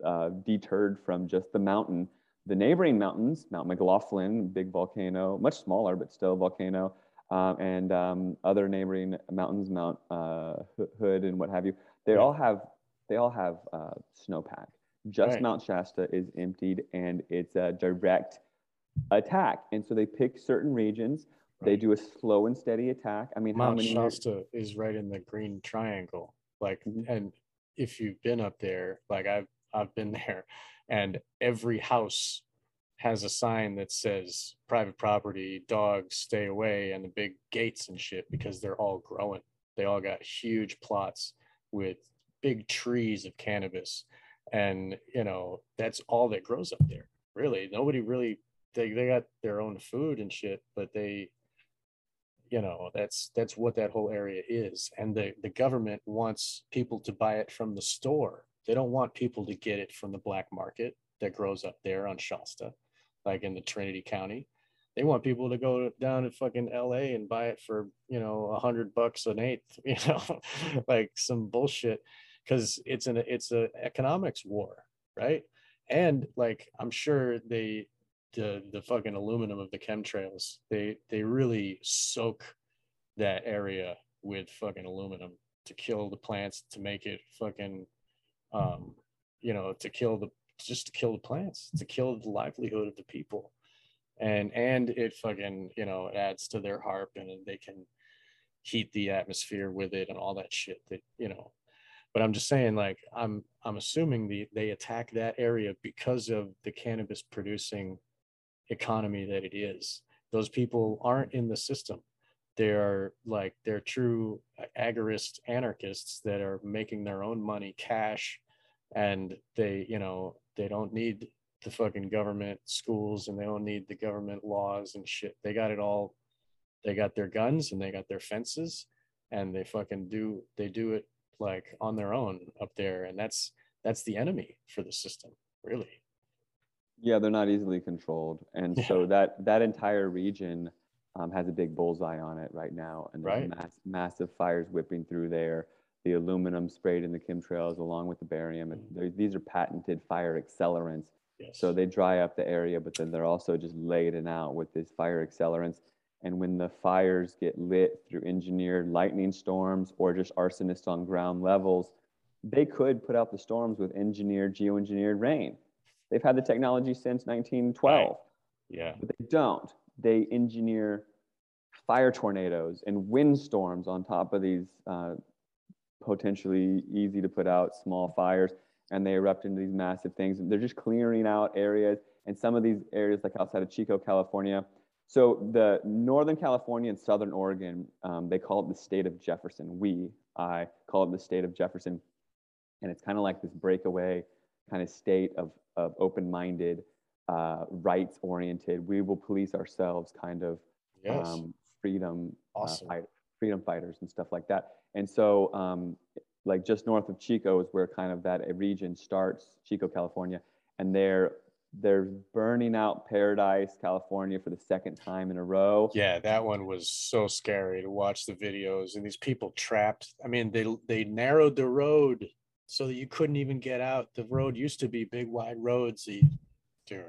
uh, deterred from just the mountain the neighboring mountains, Mount McLoughlin, big volcano, much smaller, but still volcano, um, and um, other neighboring mountains, Mount uh, Hood and what have you, they all have they all have uh, snowpack. Just Right. Mount Shasta is emptied and it's a direct attack. And so they pick certain regions. They do a slow and steady attack. I mean, how Mount years- Shasta is right in the green triangle. Like, Mhm. and if you've been up there, like I've I've been there, and every house has a sign that says private property, dogs stay away, and the big gates and shit because they're all growing. They all got huge plots with big trees of cannabis, and you know that's all that grows up there. Really, nobody really they they got their own food and shit, but they you know that's that's what that whole area is. And the the government wants people to buy it from the store. They don't want people to get it from the black market that grows up there on shasta like in the trinity county. They want people to go down to fucking la and buy it for you know a hundred bucks an eighth you know like some bullshit because it's an it's an economics war right? And like i'm sure they the the fucking aluminum of the chemtrails they they really soak that area with fucking aluminum to kill the plants to make it fucking um you know to kill the just to kill the plants to kill the livelihood of the people. And and it fucking you know adds to their HAARP and they can heat the atmosphere with it and all that shit that you know but i'm just saying like i'm i'm assuming the they attack that area because of the cannabis producing economy that it is. Those people aren't in the system. They're like they're true agorist anarchists that are making their own money cash and they you know they don't need the fucking government schools and they don't need the government laws and shit. They got it all. They got their guns and they got their fences and they fucking do they do it like on their own up there and that's that's the enemy for the system really Yeah, they're not easily controlled, and Yeah. so that that entire region um, has a big bullseye on it right now, and there's Right. mass, massive fires whipping through there. The aluminum sprayed in the chemtrails, along with the barium, Mhm. they're- these are patented fire accelerants. yes So they dry up the area, but then they're also just laden out with these fire accelerants. And when the fires get lit through engineered lightning storms or just arsonists on ground levels, they could put out the storms with engineered, geoengineered rain. They've had the technology since 1912, yeah but they don't. They engineer fire tornadoes and windstorms on top of these uh, potentially easy to put out small fires and they erupt into these massive things. And they're just clearing out areas. And some of these areas, like outside of Chico, California. So the Northern California and Southern Oregon, um, they call it the state of Jefferson. We, I call it the state of Jefferson. And it's kind of like this breakaway kind of state of, of open-minded, uh, rights-oriented, we will police ourselves kind of yes um, freedom Awesome. uh, fight, freedom fighters and stuff like that. And so, um, like just north of Chico is where kind of that region starts, Chico, California, and they're they're burning out Paradise, California, for the second time in a row. yeah that one was so scary to watch the videos and these people trapped i mean they they narrowed the road so that you couldn't even get out the road used to be big wide roads the, dude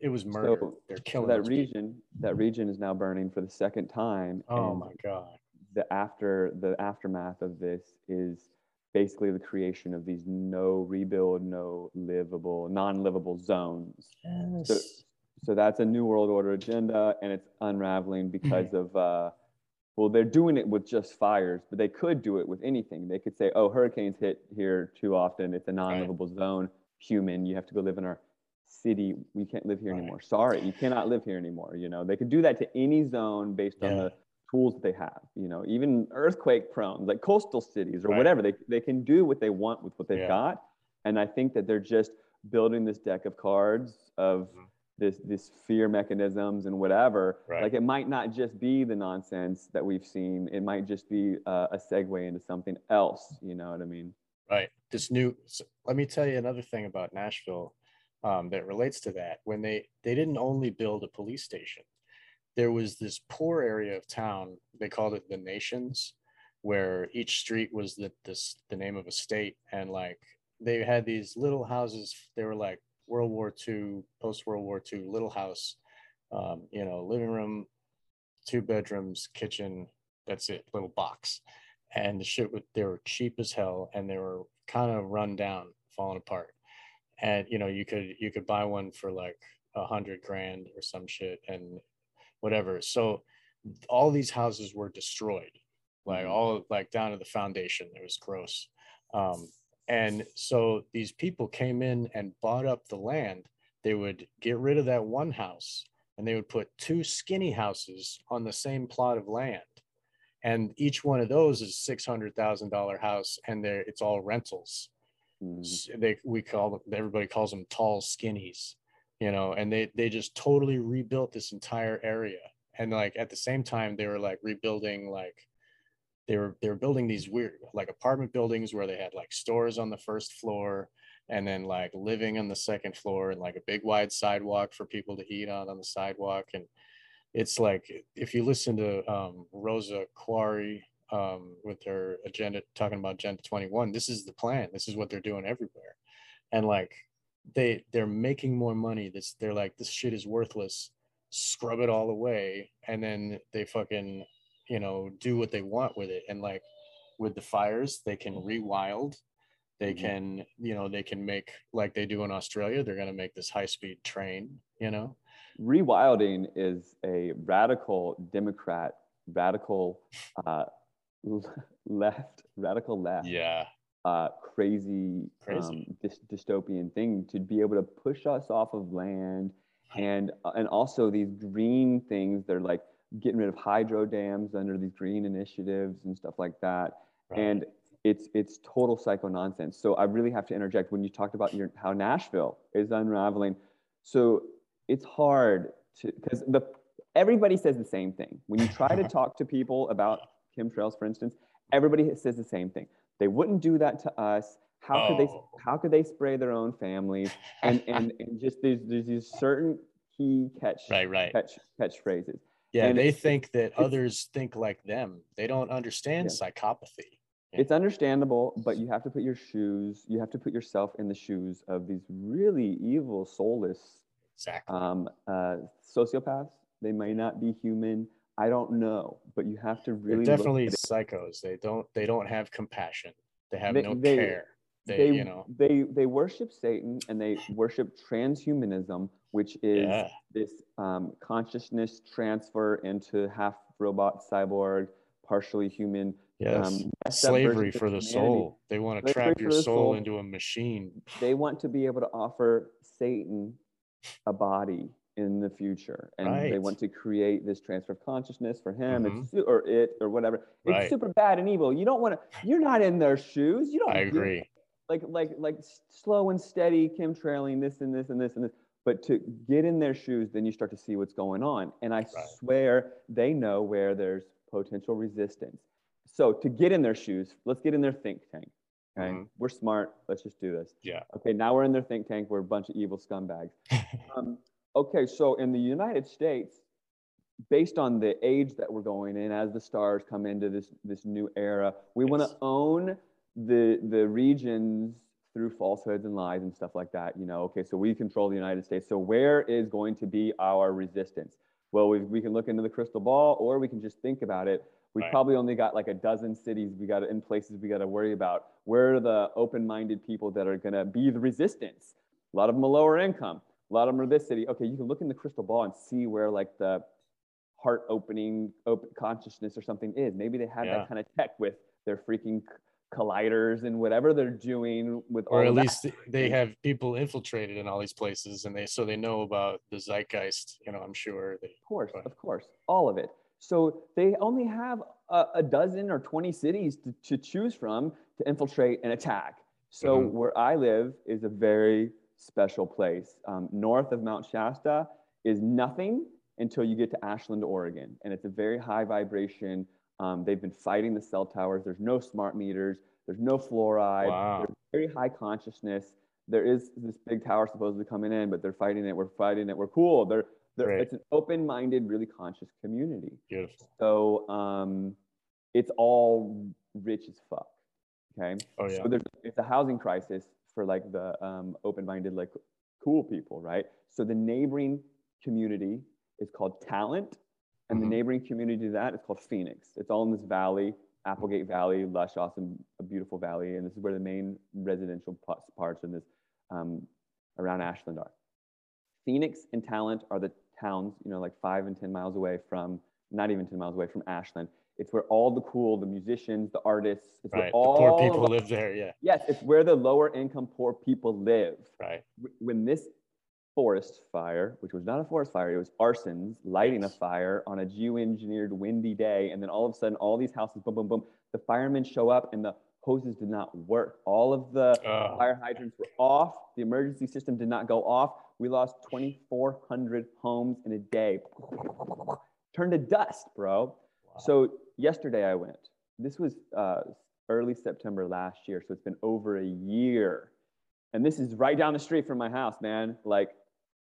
it was murder So- they're So killing that those people. region, that region is now burning for the second time. oh my god the after the aftermath of this is basically the creation of these no rebuild, no livable, non-livable zones. yes. So that's a new world order agenda, and it's unraveling because of uh, well, they're doing it with just fires, but they could do it with anything. They could say, "Oh, hurricanes hit here too often. It's a non-livable zone. Human, you have to go live in our city. We can't live here Right. anymore. Sorry, you cannot live here anymore." You know, they could do that to any zone based on the tools that they have. You know, even earthquake prone, like coastal cities or Right. whatever, they they can do what they want with what they've Yeah. got. And I think that they're just building this deck of cards of Mhm. this this fear mechanisms and whatever. Right. Like it might not just be the nonsense that we've seen. It might just be uh, a segue into something else. You know what I mean? Right. This new. So let me tell you another thing about Nashville um, that relates to that. When they they didn't only build a police station, there was this poor area of town. They called it the Nations, where each street was the this the name of a state, and like they had these little houses. They were like World War II, post World War II, little house. Um, you know, living room, two bedrooms, kitchen. That's it, little box and the shit with they were cheap as hell and they were kind of run down, falling apart. And you know, you could you could buy one for like a hundred grand or some shit and whatever. So all these houses were destroyed, like Mhm. all like down to the foundation. It was gross. Um, and so these people came in and bought up the land. They would get rid of that one house and they would put two skinny houses on the same plot of land. And each one of those is six hundred thousand dollar house, and they're it's all rentals. Mhm. S- They we call them everybody calls them tall skinnies, you know, and they they just totally rebuilt this entire area. And like at the same time, they were like rebuilding like they were they were building these weird like apartment buildings where they had like stores on the first floor and then like living on the second floor and like a big wide sidewalk for people to eat on on the sidewalk and it's like if you listen to um, Rosa Koire um, with her agenda talking about Agenda 21, this is the plan. This is what they're doing everywhere, and like they they're making more money. This they're like this shit is worthless. Scrub it all away, and then they fucking you know do what they want with it. And like with the fires, they can rewild. They Mhm. can you know they can make like they do in Australia. They're gonna make this high speed train. You know. Rewilding is a radical Democrat, radical uh, left, radical left, Yeah. Uh, crazy, Crazy. Um, dys- dystopian thing to be able to push us off of land, and uh, and also these green things. They're like getting rid of hydro dams under these green initiatives and stuff like that. Right. And it's it's total psycho nonsense. So I really have to interject when you talked about your how Nashville is unraveling. So it's hard to because the everybody says the same thing when you try to talk to people about chemtrails, for instance. Everybody says the same thing. They wouldn't do that to us. How could they? Oh. How could they spray their own families? And and, and just there's there's these certain key catch right, right. catch catchphrases. Yeah, and they think that others think like them. They don't understand Yeah. psychopathy. it's understandable, but you have to put your shoes, you have to put yourself in the shoes of these really evil, soulless Exactly. um, uh, sociopaths. They may not be human. I don't know, but you have to They're really look definitely psychos. They don't they don't have compassion. They have They- no they- care. They, They, you know, they they worship Satan and they worship transhumanism, which is yeah. this um, consciousness transfer into half robot, cyborg, partially human. Yes. um, up version Slavery for the humanity. soul. They want to Slavery trap your soul soul. into a machine. They want to be able to offer Satan a body in the future, and they want to create this transfer of consciousness for him, Mhm. it's su- or it, or whatever. It's Right. super bad and evil. You don't want to. You're not in their shoes. You don't. I agree. like like like slow and steady chemtrailing this and this and this and this but to get in their shoes then you start to see what's going on and i swear they know where there's potential resistance so to get in their shoes let's get in their think tank okay Mhm. we're smart let's just do this Yeah. okay now we're in their think tank we're a bunch of evil scumbags um, okay so in the united states based on the age that we're going in as the stars come into this this new era we want to own the the regions through falsehoods and lies and stuff like that you know? Okay so we control the united states. So where is going to be our resistance? Well we, we can look into the crystal ball or we can just think about it. We Right. probably only got like a dozen cities we got in places we got to worry about. Where are the open-minded people that are going to be the resistance? A lot of them are lower income a lot of them are this city okay you can look in the crystal ball and see where like the heart opening open consciousness or something is maybe they have Yeah. that kind of tech with their freaking colliders and whatever they're doing with or at that. least they have people infiltrated in all these places and they so they know about the zeitgeist you know i'm sure they Of course, Right. of course, all of it. So they only have a, a dozen or 20 cities to, to choose from to infiltrate and attack. So Mhm. where I live is a very special place. Um, north of Mount Shasta is nothing until you get to Ashland, Oregon. And it's a very high vibration. Um, they've been fighting the cell towers. There's no smart meters. There's no fluoride. Wow. There's very high consciousness. There is this big tower supposedly coming in, but they're fighting it. We're fighting it. We're cool. They're, they're, it's an open-minded, really conscious community. beautiful So um, it's all rich as fuck. Okay. oh yeah So there's it's a housing crisis for like the um, open-minded, like cool people, right? So the neighboring community is called Talent, and Mhm. the neighboring community to that is called Phoenix. It's all in this valley. Applegate Valley, lush, awesome, a beautiful valley, and this is where the main residential pa- parts in this um, around Ashland are. Phoenix and Talent are the towns, you know, like five and ten miles away from, not even ten miles away from Ashland. It's where all the cool, the musicians, the artists, it's where Right. The all poor people live there. Yeah. Yes, it's where the lower income poor people live. Right. When this forest fire, which was not a forest fire, it was arsons lighting Yes. a fire on a geoengineered windy day, and then all of a sudden, all these houses, boom, boom, boom. The firemen show up, and the hoses did not work. All of the Oh, fire hydrants were off. The emergency system did not go off. We lost 2,400 homes in a day. Turned to dust, bro. wow. So yesterday I went. This was uh, early September last year, so it's been over a year. And this is right down the street from my house, man. Like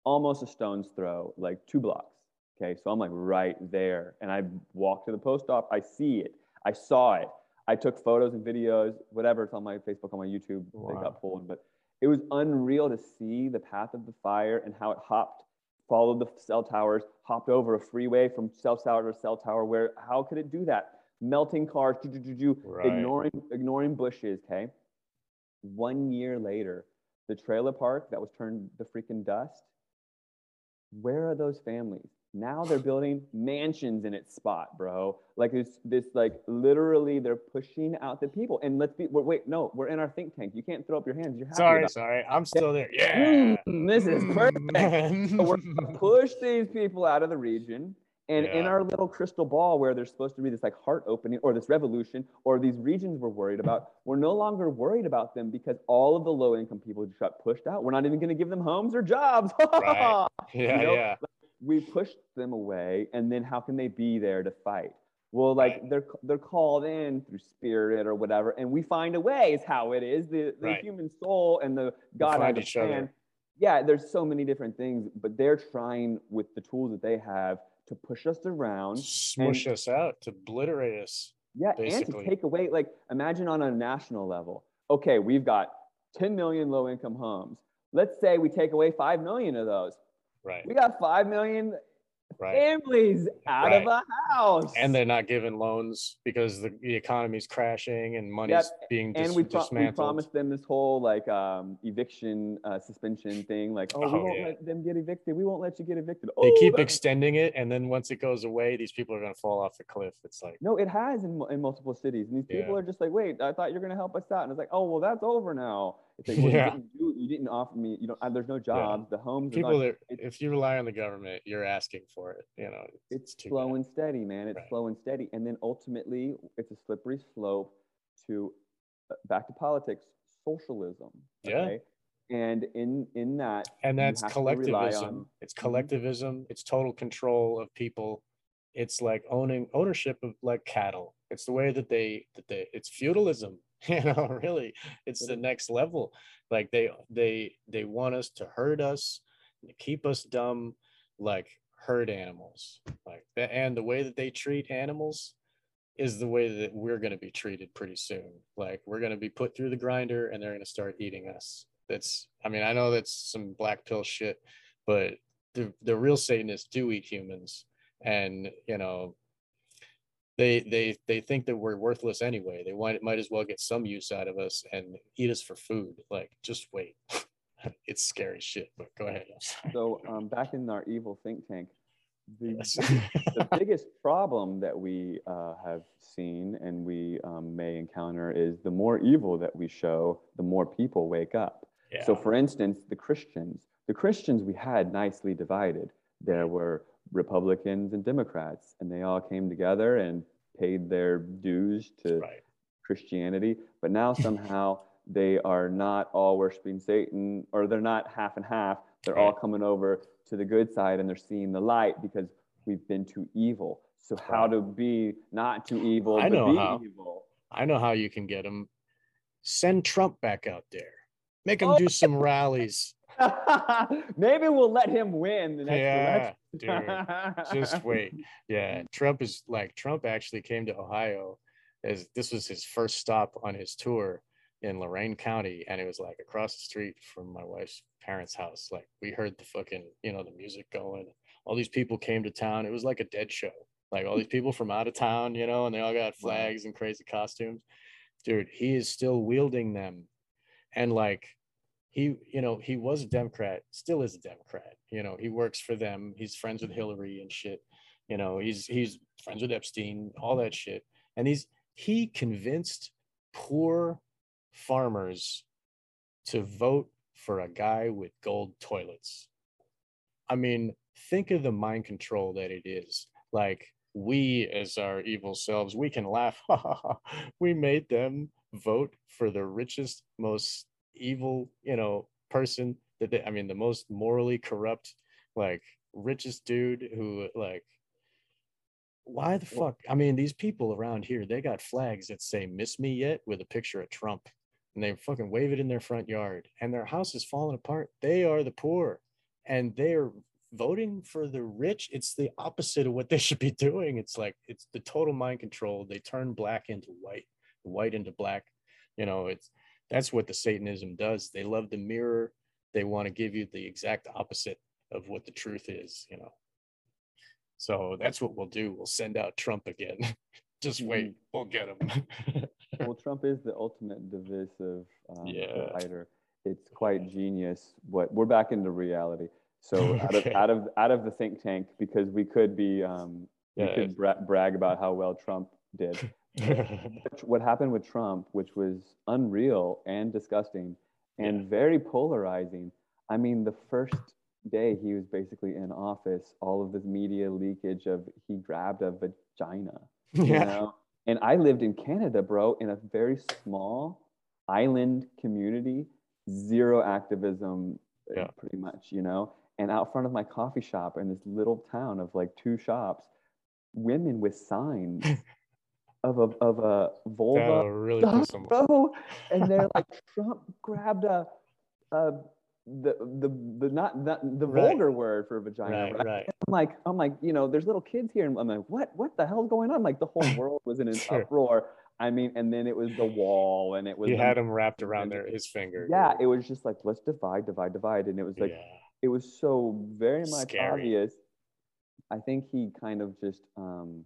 almost a stone's throw, like two blocks. Okay, so I'm like right there, and I walk to the post office. I see it. I saw it. I took photos and videos, whatever. It's on my Facebook, on my YouTube. They got pulled, but it was unreal to see the path of the fire and how it hopped, followed the cell towers, hopped over a freeway from cell tower to cell tower. Where how could it do that? Melting cars, do, do, do, do, Right. ignoring ignoring bushes. Okay. One year later, the trailer park that was turned to freaking dust. Where are those families? Now they're building mansions in its spot, bro. Like this, this, like literally, they're pushing out the people. And let's be, we're, wait, no, we're in our think tank. You can't throw up your hands. You're Sorry, sorry. I'm still there. Yeah. Mm, this is perfect. So we're gonna push these people out of the region. And in our little crystal ball, where there's supposed to be this like heart opening or this revolution or these regions we're worried about, we're no longer worried about them because all of the low income people just got pushed out. We're not even going to give them homes or jobs. Right. yeah, know, yeah. We pushed them away, and then how can they be there to fight? Well, like Right. they're they're called in through spirit or whatever, and we find a way. Is how it is. The, the Right. human soul and the God a each other. Yeah, there's so many different things, but they're trying with the tools that they have to push us around. Smush us out, to obliterate us. Yeah, basically. and to take away, like, imagine on a national level. Okay, we've got 10 million low income homes. Let's say we take away 5 million of those. Right. We got 5 million Right. families out of a house. And they're not given loans because the, the economy's crashing and money's being dis- and we, pro- we promised them this whole like um, eviction uh, suspension thing like oh, we Oh, won't yeah. let them get evicted we won't let you get evicted they oh, keep that- extending it, and then once it goes away, these people are going to fall off the cliff. It's like, no it has in, in multiple cities and these people Yeah. are just like wait i thought you're going to help us out and it's like oh well that's over now it's like well, Yeah. you, didn't do, you didn't offer me you know there's no jobs the homes are people not, that if you rely on the government, you're asking for it. You know, it's too slow bad. and steady man it's Right. slow and steady and then ultimately it's a slippery slope to uh, back to politics socialism Yeah. and in in that and that's have to rely collectivism on- it's Mhm. collectivism it's total control of people it's like owning ownership of like cattle it's the way that they that they it's feudalism you know really it's the next level. Like they they they want us to hurt us keep us dumb like herd animals. Like that and the way that they treat animals is the way that we're going to be treated pretty soon. Like we're going to be put through the grinder and they're going to start eating us. That's i mean i know that's some black pill shit but the the real satanists do eat humans. And you know they they they think that we're worthless anyway they might might as well get some use out of us and eat us for food like just wait it's scary shit but go ahead So um, back in our evil think tank, the, Yes. the biggest problem that we uh, have seen and we um, may encounter is the more evil that we show, the more people wake up. yeah So, for instance, the Christians, the Christians we had nicely divided. There were Republicans and Democrats, and they all came together and paid their dues to right Christianity, but now somehow they are not all worshiping Satan, or they're not half and half. They're all coming over to the good side and they're seeing the light because we've been too evil. So how to be not too evil, I but know be how. evil? i know how you can get them send trump back out there make him Oh. do some rallies Maybe we'll let him win the next yeah election. dude just wait. Yeah, Trump is like Trump actually came to Ohio as this was his first stop on his tour in Lorain County, and it was like across the street from my wife's parents' house. Like we heard the fucking, you know, the music going. All these people came to town. It was like a dead show. like all these people from out of town, you know, and they all got flags and crazy costumes. Dude, he is still wielding them. And like he, you know, he was a Democrat, still is a Democrat. You know, he works for them. He's friends with Hillary and shit. You know, he's he's friends with Epstein, all that shit. And he's he convinced poor farmers to vote for a guy with gold toilets. I mean, think of the mind control that it is. Like we as our evil selves, we can laugh. we made them vote for the richest, most evil, you know, person that they, I mean, the most morally corrupt, like richest dude who like why the fuck? I mean, these people around here, they got flags that say "Miss Me Yet" with a picture of Trump, and they fucking wave it in their front yard, and their house is falling apart. They are the poor, and they're voting for the rich. It's the opposite of what they should be doing. It's like it's the total mind control. They turn black into white, white into black. You know, it's that's what the Satanism does. They love the mirror. They want to give you the exact opposite of what the truth is. You know. So that's what we'll do. We'll send out Trump again. Just wait, Mhm. we'll get him. well, Trump is the ultimate divisive um, Yeah. divider. It's quite genius. What we're back into reality. So out of out of out of the think tank, because we could be um, we Yeah. could bra- brag about how well Trump did. what happened with Trump, which was unreal and disgusting and Yeah. very polarizing. I mean, the first day he was basically in office, all of this media leakage of he grabbed a vagina, you yeah. know? And I lived in Canada, bro, in a very small island community, zero activism, uh, Yeah. pretty much, you know? And out front of my coffee shop in this little town of like two shops, women with signs of a, of a vulva really Stop, piss him off. bro. And they're like, Trump grabbed a, a the the the not not the Right. vulgar word for vagina. Right, Right, right. I'm like, I'm like, you know, there's little kids here, and I'm like, what what the hell's going on? Like the whole world was in an Sure. uproar. I mean, and then it was the wall, and it was He had him wrapped around their his finger. yeah, it was just like let's divide, divide, divide, and it was like yeah. it was so very much Scary. obvious. I think he kind of just um,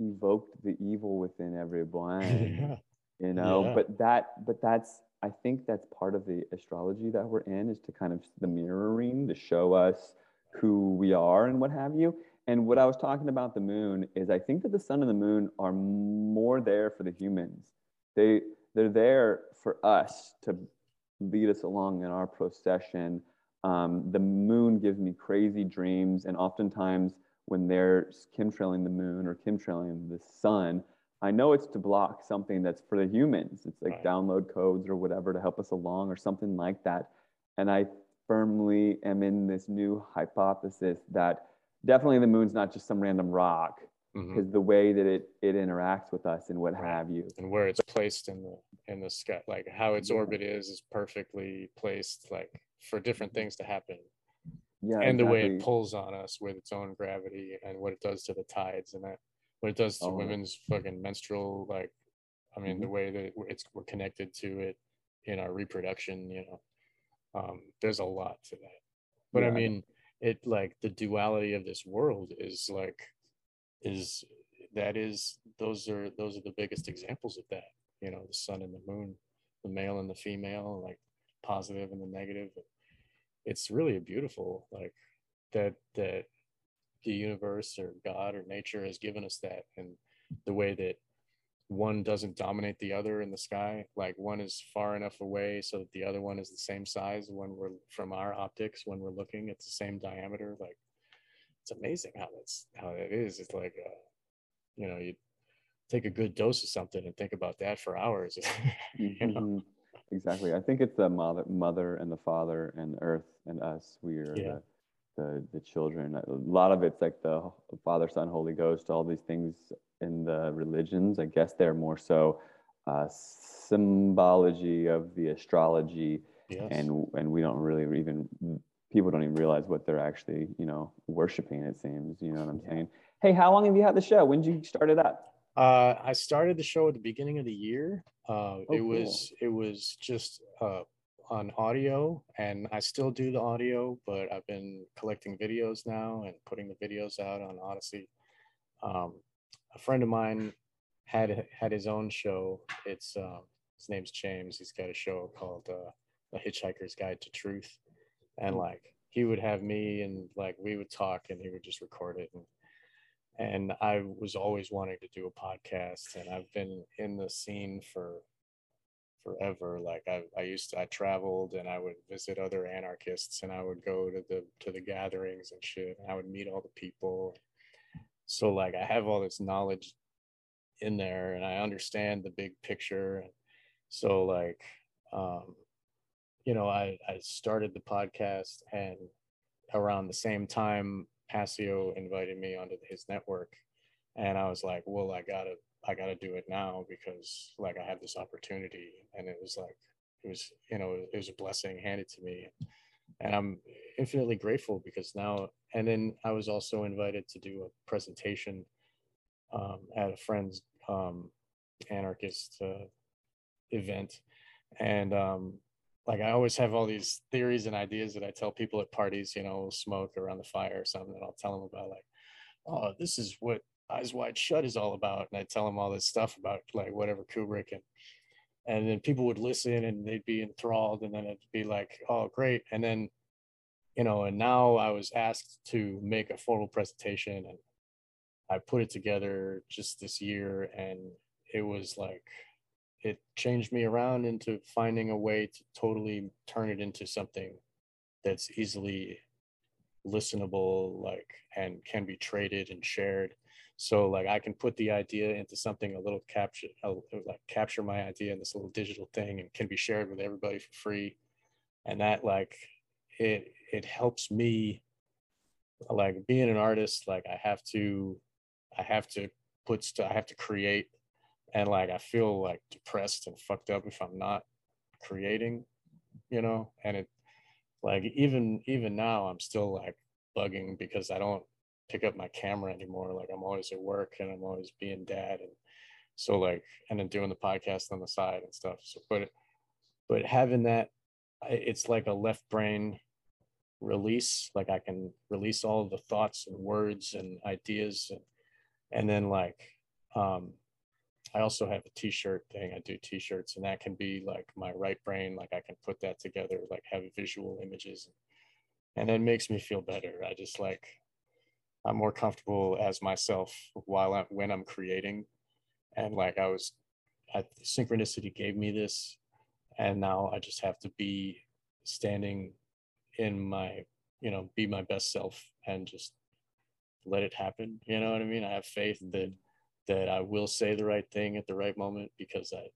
evoked the evil within everyone yeah. you know Yeah. but that but that's i think that's part of the astrology that we're in is to kind of the mirroring to show us who we are and what have you and what i was talking about the moon is i think that the sun and the moon are more there for the humans they they're there for us to lead us along in our procession um, the moon gives me crazy dreams and oftentimes when they're chemtrailing the moon or chemtrailing the sun I know it's to block something that's for the humans. It's like Right. download codes or whatever to help us along or something like that. And I firmly am in this new hypothesis that definitely the moon's not just some random rock mm-hmm. because the way that it it interacts with us and what Right. have you. And where it's placed in the in the sky, like how its Yeah. orbit is, is perfectly placed, like for different mm-hmm. things to happen. Yeah, and the way it pulls on us with its own gravity and what it does to the tides and that what it does to Oh, women's fucking menstrual like i mean the Mhm. way that it- it's we're connected to it in our reproduction you know um there's a lot to that. But Yeah, I mean it like the duality of this world is like is that is those are those are the biggest examples of that you know the sun and the moon the male and the female like positive and the negative it's really beautiful like that that the universe or god or nature has given us that and the way that one doesn't dominate the other in the sky. Like one is far enough away so that the other one is the same size when we're from our optics when we're looking at the same diameter. Like it's amazing how that's how that is. It's like uh you know you take a good dose of something and think about that for hours. You know? Mhm. Exactly. I think it's the mother, mother and the father and earth and us. We are Yeah. the, the the children. A lot of it's like the Father, Son, Holy Ghost. All these things in the religions. I guess they're more so uh, symbology of the astrology, yes. and and we don't really even people don't even realize what they're actually you know worshiping. It seems. You know what I'm Yeah. saying? Hey, how long have you had the show? When did you start it up? Uh, I started the show at the beginning of the year. Uh, Oh, it was it was just uh, on audio, and I still do the audio, but I've been collecting videos now and putting the videos out on Odysee. um, a friend of mine had had his own show. It's um, his name's James. He's got a show called uh, The Hitchhiker's Guide to Truth, and like he would have me and like we would talk, and he would just record it. And and I was always wanting to do a podcast, and I've been in the scene for forever. Like I, I used to, I traveled and I would visit other anarchists and I would go to the to the gatherings and shit. And I would meet all the people. So like I have all this knowledge in there and I understand the big picture. So like um, you know, I, I started the podcast and around the same time Passio invited me onto his network. And I was like, well, I gotta I got to do it now because like I have this opportunity and it was like it was you know it was a blessing handed to me and I'm infinitely grateful because now and then I was also invited to do a presentation um, at a friend's um, anarchist uh, event and um, like I always have all these theories and ideas that I tell people at parties you know smoke around the fire or something that I'll tell them about like oh this is what Eyes Wide Shut is all about. And I tell them all this stuff about like whatever Kubrick and and then people would listen and they'd be enthralled and then it'd be like, oh great. And then, you know, and now I was asked to make a formal presentation and I put it together just this year and it was like it changed me around into finding a way to totally turn it into something that's easily listenable like and can be traded and shared so like I can put the idea into something a little capture, like capture my idea in this little digital thing and can be shared with everybody for free. And that like it it helps me like being an artist, like I have to I have to put I have to create and like I feel like depressed and fucked up if I'm not creating, you know, and it like even even now I'm still like bugging because I don't pick up my camera anymore. Like I'm always at work and I'm always being dad and so like and then doing the podcast on the side and stuff. So but but having that it's like a left brain release like i can release all the thoughts and words and ideas and, and then like um i also have a t-shirt thing i do t-shirts and that can be like my right brain like i can put that together like have visual images and it makes me feel better i just like I'm more comfortable as myself while I'm when I'm creating. And like I was at synchronicity gave me this. And now I just have to be standing in my, you know, be my best self and just let it happen. You know what I mean? I have faith that that I will say the right thing at the right moment because I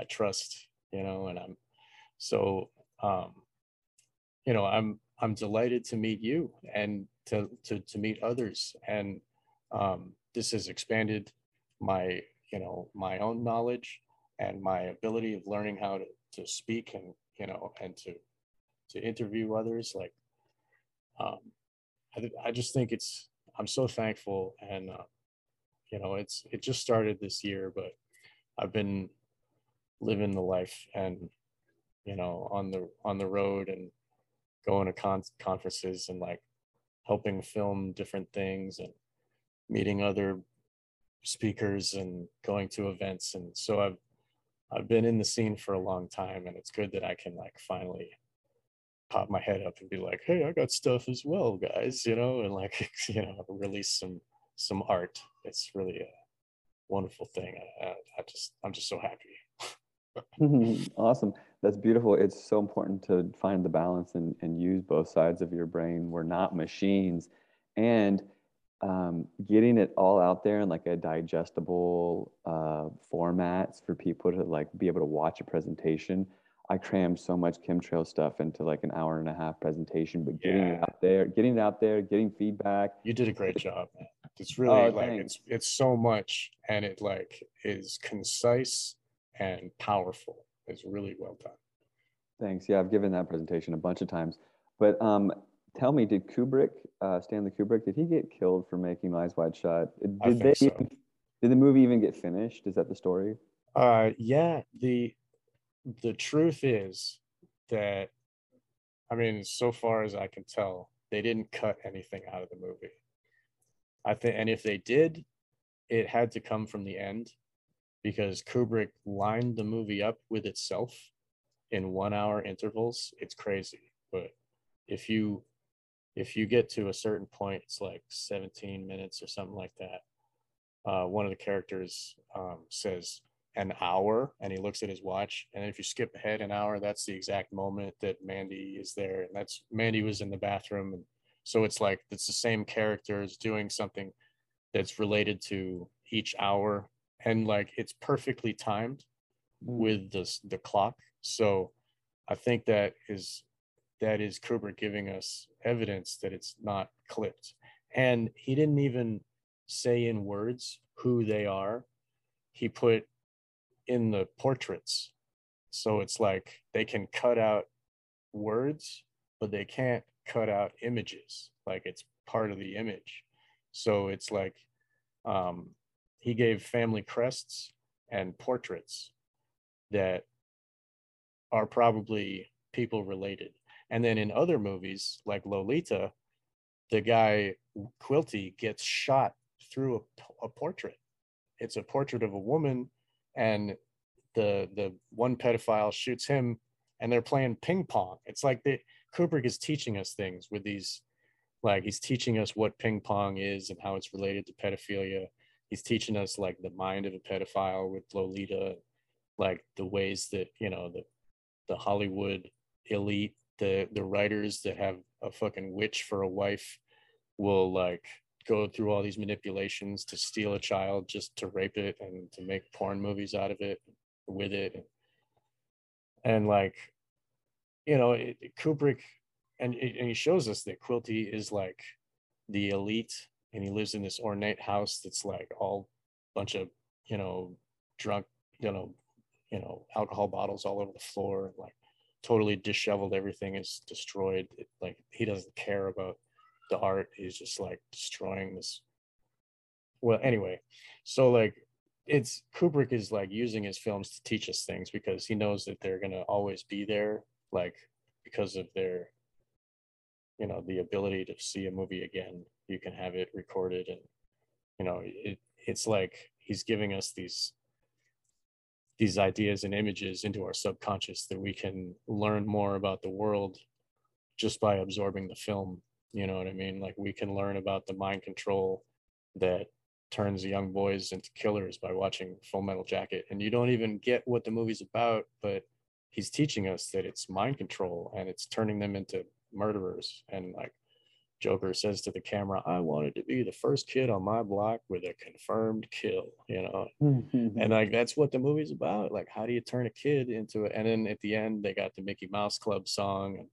I trust, you know, and I'm so um you know, I'm I'm delighted to meet you and to to, to meet others. And um, this has expanded my you know my own knowledge and my ability of learning how to, to speak and you know and to to interview others like um, I, I just think it's i'm so thankful and uh, you know it's it just started this year but i've been living the life and you know on the on the road and going to con- conferences and like helping film different things and meeting other speakers and going to events. And so i've i've been in the scene for a long time and it's good that i can like finally pop my head up and be like hey i got stuff as well guys you know and like you know release some some art it's really a wonderful thing i, I just i'm just so happy awesome. That's beautiful. It's so important to find the balance and, and use both sides of your brain. We're not machines. And um, getting it all out there in like a digestible uh, formats for people to like be able to watch a presentation. I crammed so much chemtrail stuff into like an hour and a half presentation, but getting yeah. it out there, getting it out there, getting feedback. You did a great job. Man. It's really oh, like thanks. it's it's so much, and it like is concise and powerful. It's really well done. Thanks. Yeah, I've given that presentation a bunch of times. But um, tell me, did Kubrick, uh, Stanley Kubrick, did he get killed for making Eyes Wide Shut? Did think so. Did the movie even get finished? Is that the story? Uh, yeah. The the truth is that, I mean, so far as I can tell, they didn't cut anything out of the movie. I think, and if they did, it had to come from the end because Kubrick lined the movie up with itself in one hour intervals. It's crazy. But if you if you get to a certain point, it's like 17 minutes or something like that. Uh, one of the characters um, says an hour and he looks at his watch. And if you skip ahead an hour, that's the exact moment that Mandy is there. And that's Mandy was in the bathroom. And so it's like it's the same characters doing something that's related to each hour. And like it's perfectly timed Mm. with the the clock. So I think that is that is Kubrick giving us evidence that it's not clipped. And he didn't even say in words who they are. He put in the portraits. So it's like they can cut out words, but they can't cut out images. Like it's part of the image. So it's like um, he gave family crests and portraits that are probably people related. And then in other movies like Lolita, the guy Quilty gets shot through a, a portrait. It's a portrait of a woman, and the the one pedophile shoots him, and they're playing ping pong. It's like the Kubrick is teaching us things with these, like he's teaching us what ping pong is and how it's related to pedophilia. He's teaching us like the mind of a pedophile with Lolita, like the ways that you know the the Hollywood elite, the the writers that have a fucking witch for a wife will like go through all these manipulations to steal a child just to rape it and to make porn movies out of it with it. And like you know it, kubrick and, and he shows us that quilty is like the elite and he lives in this ornate house that's like all bunch of you know drunk you know you know alcohol bottles all over the floor like totally disheveled everything is destroyed. It, like he doesn't care about the art he's just like destroying this well anyway so like it's kubrick is like using his films to teach us things because he knows that they're going to always be there like because of their you know the ability to see a movie again you can have it recorded and you know it it's like he's giving us these these ideas and images into our subconscious that we can learn more about the world just by absorbing the film you know what i mean? Like we can learn about the mind control that turns young boys into killers by watching full metal jacket. And you don't even get what the movie's about but he's teaching us that it's mind control and it's turning them into murderers. And like joker says to the camera i wanted to be the first kid on my block with a confirmed kill you know? And like that's what the movie's about. Like how do you turn a kid into it and then at the end they got the mickey mouse club song and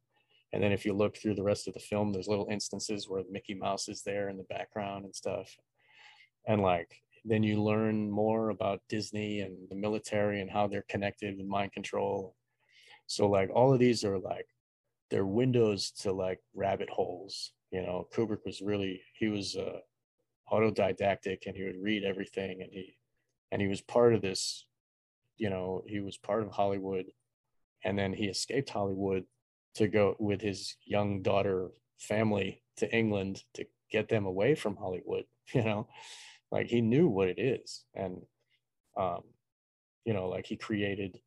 and then if you look through the rest of the film there's little instances where mickey mouse is there in the background and stuff. And like then you learn more about disney and the military and how they're connected with mind control. So like all of these are like they're windows to like rabbit holes you know? Kubrick was really he was uh autodidactic and he would read everything and he and he was part of this you know he was part of hollywood. And then he escaped hollywood to go with his young daughter family to england to get them away from hollywood you know? Like he knew what it is and um you know like he created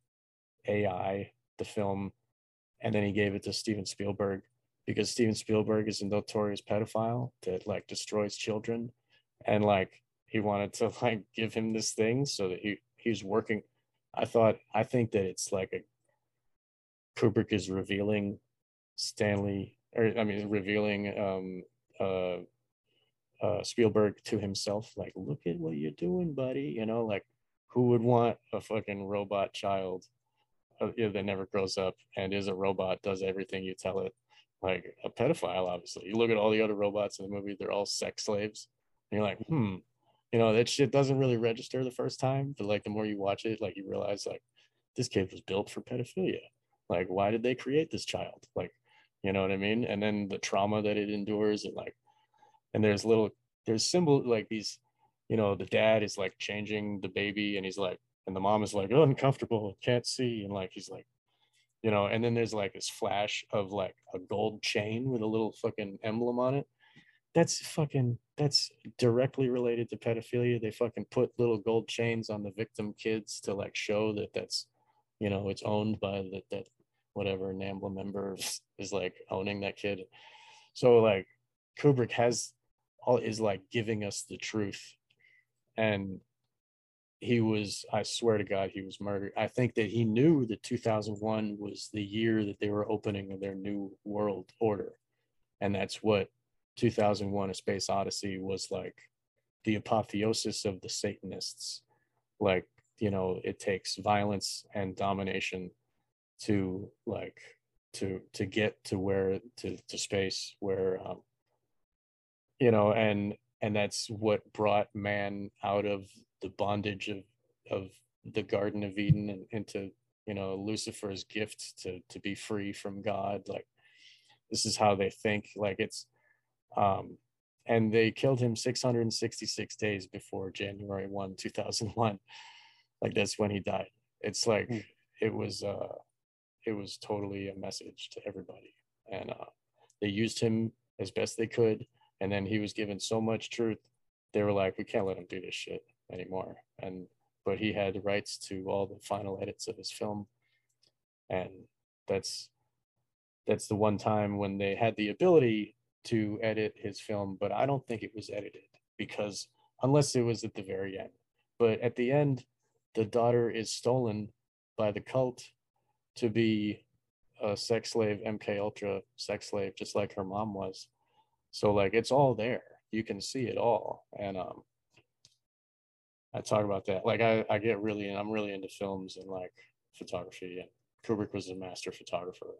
ai the film and then he gave it to steven spielberg because steven spielberg is a notorious pedophile that like destroys children and like he wanted to like give him this thing so that he he was working. I thought i think that it's like a kubrick is revealing stanley or i mean revealing um uh uh spielberg to himself like look at what you're doing buddy you know like who would want a fucking robot child uh, that never grows up and is a robot does everything you tell it? Like a pedophile obviously. You look at all the other robots in the movie they're all sex slaves. And you're like hmm. You know that shit doesn't really register the first time but like the more you watch it like you realize like this kid was built for pedophilia like why did they create this child? Like you know what i mean? And then the trauma that it endures and like and there's little there's symbol like these you know the dad is like changing the baby and he's like and the mom is like oh, uncomfortable can't see and like he's like you know and then there's like this flash of like a gold chain with a little fucking emblem on it. That's fucking that's directly related to pedophilia. They fucking put little gold chains on the victim kids to like show that that's you know it's owned by that that whatever NAMBLA member is, like owning that kid. So like kubrick has all is like giving us the truth. And he was i swear to god he was murdered. I think that he knew that 2001 was the year that they were opening their new world order. And that's what 2001 a space odyssey was like the apotheosis of the satanists. Like you know it takes violence and domination to like to to get to where to to space where um you know and and that's what brought man out of the bondage of of the garden of eden and into you know lucifer's gift to to be free from god. Like this is how they think. Like it's um and they killed him 666 days before january 1 2001 like that's when he died. It's like Mm. it was uh it was totally a message to everybody. And uh they used him as best they could and then he was given so much truth they were like we can't let him do this shit anymore. And but he had rights to all the final edits of his film. And that's that's the one time when they had the ability to edit his film but i don't think it was edited because unless it was at the very end. But at the end the daughter is stolen by the cult to be a sex slave mk ultra sex slave just like her mom was. So like it's all there. You can see it all. And um i talk about that. Like i i get really i'm really into films and like photography. And kubrick was a master photographer.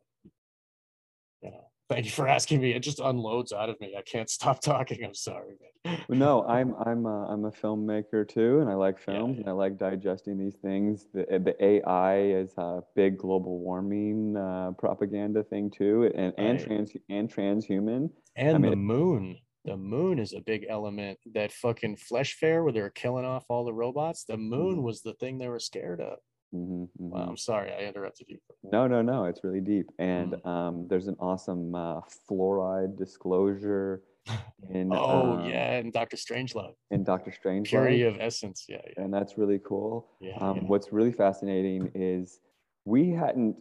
You know thank you for asking me it just unloads out of me i can't stop talking i'm sorry man no, I'm I'm a, I'm a filmmaker too, and I like Yeah, films, yeah. and I like digesting these things. The uh, the AI is a big global warming uh, propaganda thing too, and and Right. trans and transhuman. and mean, the moon the moon is a big element that fucking flesh fair where they were killing off all the robots the moon Mhm. was the thing they were scared of hmm well, i'm sorry i interrupted you No, no, no. It's really deep, and Mm. um, there's an awesome uh, fluoride disclosure in oh um, yeah and dr strangelove And Doctor Strange. purity of essence yeah yeah and that's really cool. yeah, Um, yeah. What's really fascinating is we hadn't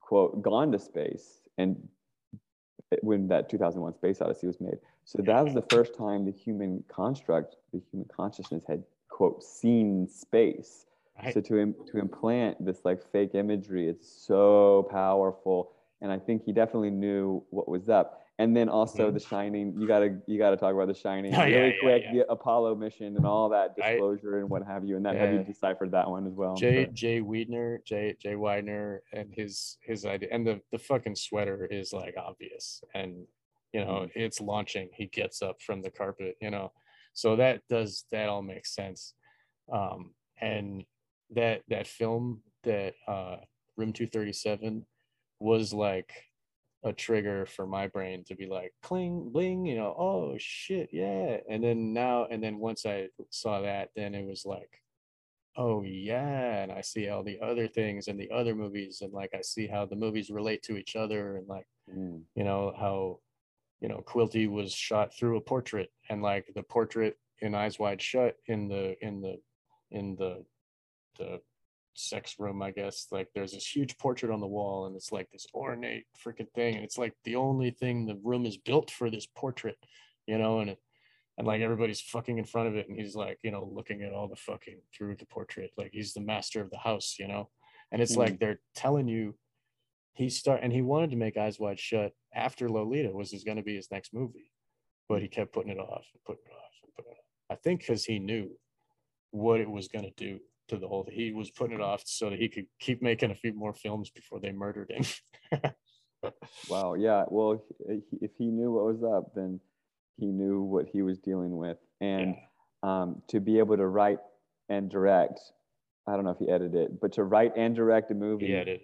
quote gone to space, and when that 2001 Space Odyssey was made, so that was the first time the human construct, the human consciousness had quote seen space. Right. So to im- to implant this like fake imagery, it's so powerful, and I think he definitely knew what was up. And then also Mhm. The Shining, you gotta you gotta talk about The Shining Oh, really yeah, quick. yeah. The Apollo mission and all that disclosure and what have you, and that have you deciphered that one as well? Jay. Jay Weidner, Jay Jay Weidner, and his his idea, and the the fucking sweater is like obvious, and you know Mm-hmm. it's launching. He gets up from the carpet, you know, so that does that all makes sense, um, and that that film that uh, Room Two Thirty Seven was like a trigger for my brain to be like cling bling you know oh shit yeah and then now and then once i saw that then it was like oh yeah and i see all the other things and the other movies and like i see how the movies relate to each other and like Mm. you know how you know quilty was shot through a portrait and like the portrait in eyes wide shut in the in the in the the sex room i guess. Like there's this huge portrait on the wall and it's like this ornate freaking thing and it's like the only thing the room is built for this portrait you know and it and like everybody's fucking in front of it and he's like you know looking at all the fucking through the portrait. Like he's the master of the house you know? And it's mm-hmm. like they're telling you he start and he wanted to make eyes wide shut after lolita was was going to be his next movie but he kept putting it off and putting it off and putting it off. I think because he knew what it was going to do to the whole he was putting it off so that he could keep making a few more films before they murdered him Wow. Yeah. Well, if he- knew what was up, then he knew what he was dealing with, and yeah. um, to be able to write and direct. I don't know if he edited it, but to write and direct a movie he edited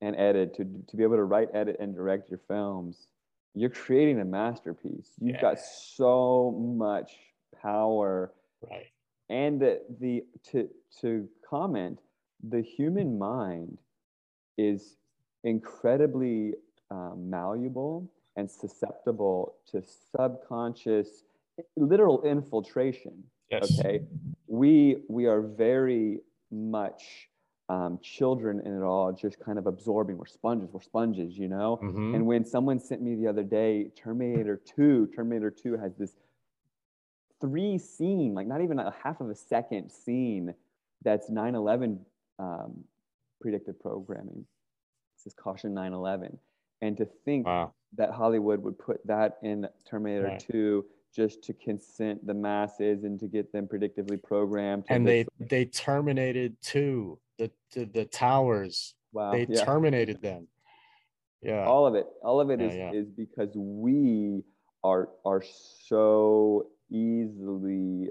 and edit to to be able to write, edit, and direct your films, you're creating a masterpiece. You've got so much power, right and the, the to to comment, the human mind is incredibly um, malleable and susceptible to subconscious literal infiltration Yes. okay we we are very much um, children in it all just kind of absorbing we're sponges we're sponges you know Mhm. and when someone sent me the other day terminator 2 terminator 2 has this three scene like not even a half of a second scene that's 9-11 um, predictive programming this is caution 9-11 and to think Wow. that Hollywood would put that in Terminator Right. 2 just to consent the masses and to get them predictively programmed. And they this- they terminated too the the, the towers. wow, They yeah. terminated them. Yeah. all of it, all of it Yeah, is yeah. is because we are are so easily.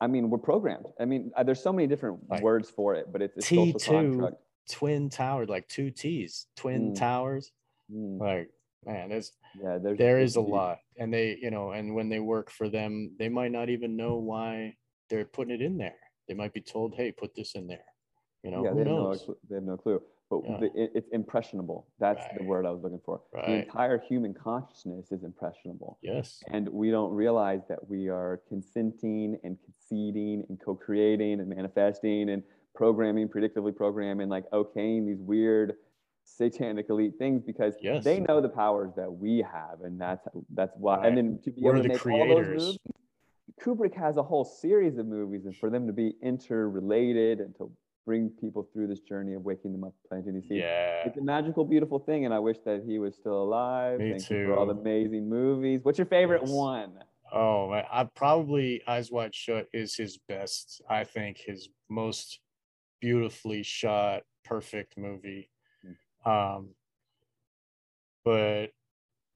I mean, we're programmed. I mean, uh, there's so many different Like words for it, but it's a social T2 construct. twin tower, like two T's, twin Mm. towers. Mm, Like, man, there's yeah, there's there's a indeed- lot. And they, you know, and when they work for them, they might not even know why they're putting it in there. They might be told, hey, put this in there. You know, yeah, who they have, no, they have no clue. But Yeah. the, it, it's impressionable. That's the word I was looking for. The entire human consciousness is impressionable. Yes. And we don't realize that we are consenting and conceding and co creating and manifesting and programming, predictively programming, like okaying these weird satanic elite things because Yes. they know the powers that we have. And that's that's why. Right. And then to be We're able to the make all those creators. movies, Kubrick has a whole series of movies, and for them to be interrelated and to bring people through this journey of waking them up, planting these seeds. Yeah. It's a magical, beautiful thing, and I wish that he was still alive. Me Thank you for all the amazing movies. What's your favorite Yes. one? Oh I probably Eyes Wide Shut is his best. I think his most beautifully shot, perfect movie. Um, but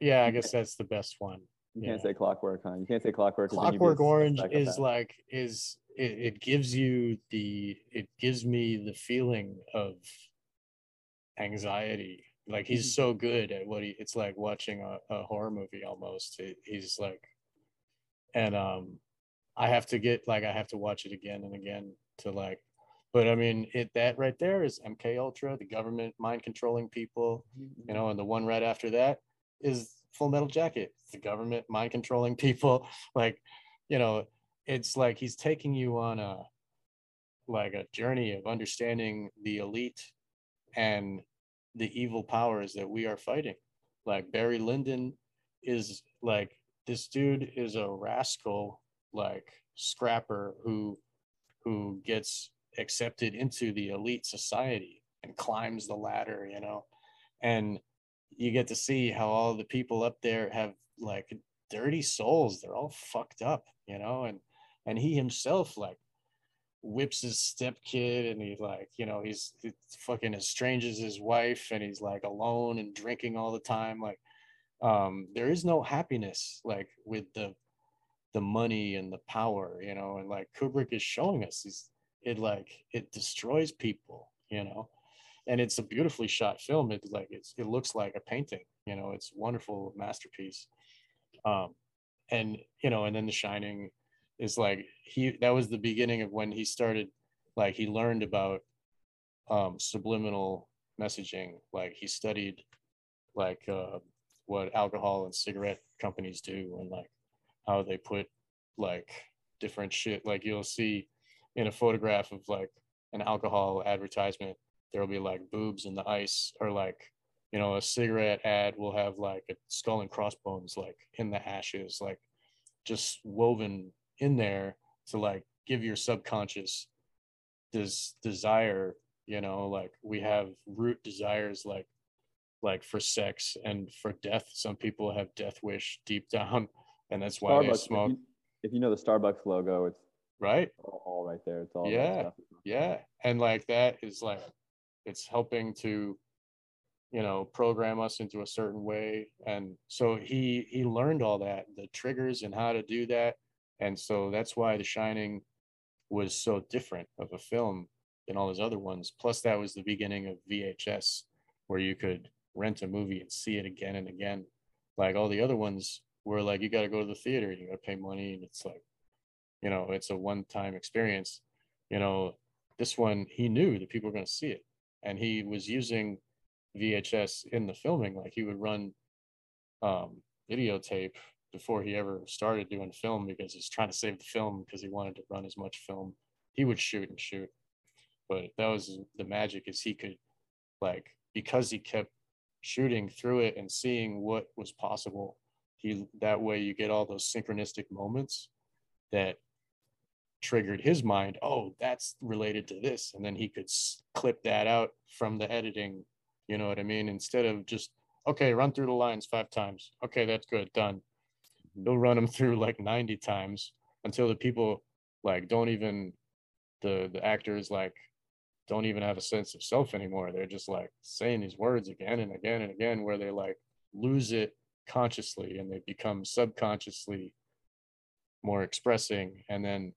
yeah, I guess that's the best one. You can't say Clockwork, huh? You can't say Clockwork. 'cause then you'd be a Clockwork Orange is like is it, it gives you the it gives me the feeling of anxiety. Like he's Mhm. so good at what he it's like watching a, a horror movie almost. It, he's like and um I have to get like I have to watch it again and again to like but I mean it that right there is MK Ultra, the government mind controlling people, you know, and the one right after that is Full Metal Jacket, it's the government mind controlling people. Like, you know, it's like he's taking you on a like a journey of understanding the elite and the evil powers that we are fighting. Like Barry Lyndon is like this dude is a rascal, like scrapper who who gets accepted into the elite society and climbs the ladder, you know. And you get to see how all the people up there have like dirty souls. They're all fucked up, you know, and and he himself like whips his stepkid and he's like, you know, he's he fucking estranges his wife and he's like alone and drinking all the time. Like um there is no happiness like with the the money and the power, you know, and like Kubrick is showing us these it like it destroys people, you know. And it's a beautifully shot film. It like it's it looks like a painting, you know, it's wonderful masterpiece. Um and you know, and then The Shining is like he that was the beginning of when he started like he learned about um subliminal messaging. Like he studied like uh what alcohol and cigarette companies do and like how they put like different shit like you'll see in a photograph of like an alcohol advertisement there'll be like boobs in the ice or like you know a cigarette ad will have like a skull and crossbones like in the ashes like just woven in there to like give your subconscious this desire you know like we have root desires like like for sex and for death some people have death wish deep down and that's why they Starbucks. smoke If you, if you know the Starbucks logo, it's right all, right there. It's all Yeah. yeah and like that is like it's helping to you know program us into a certain way and so he he learned all that the triggers and how to do that and so that's why the shining was so different of a film than all his other ones. Plus that was the beginning of vhs where you could rent a movie and see it again and again. Like all the other ones were like you got to go to the theater and you got to pay money and it's like you know it's a one time experience. You know this one he knew that people were going to see it and he was using VHS in the filming. Like he would run um, videotape before he ever started doing film because he's trying to save the film because he wanted to run as much film. He would shoot and shoot, but that was the magic is he could like because he kept shooting through it and seeing what was possible. He that way you get all those synchronistic moments that triggered his mind. Oh, that's related to this, and then he could clip that out from the editing. You know what I mean? Instead of just okay, run through the lines five times. Okay, that's good, done. He'll run them through like 90 times until the people like don't even the the actors like don't even have a sense of self anymore. They're just like saying these words again and again and again where they like lose it consciously and they become subconsciously more expressing and then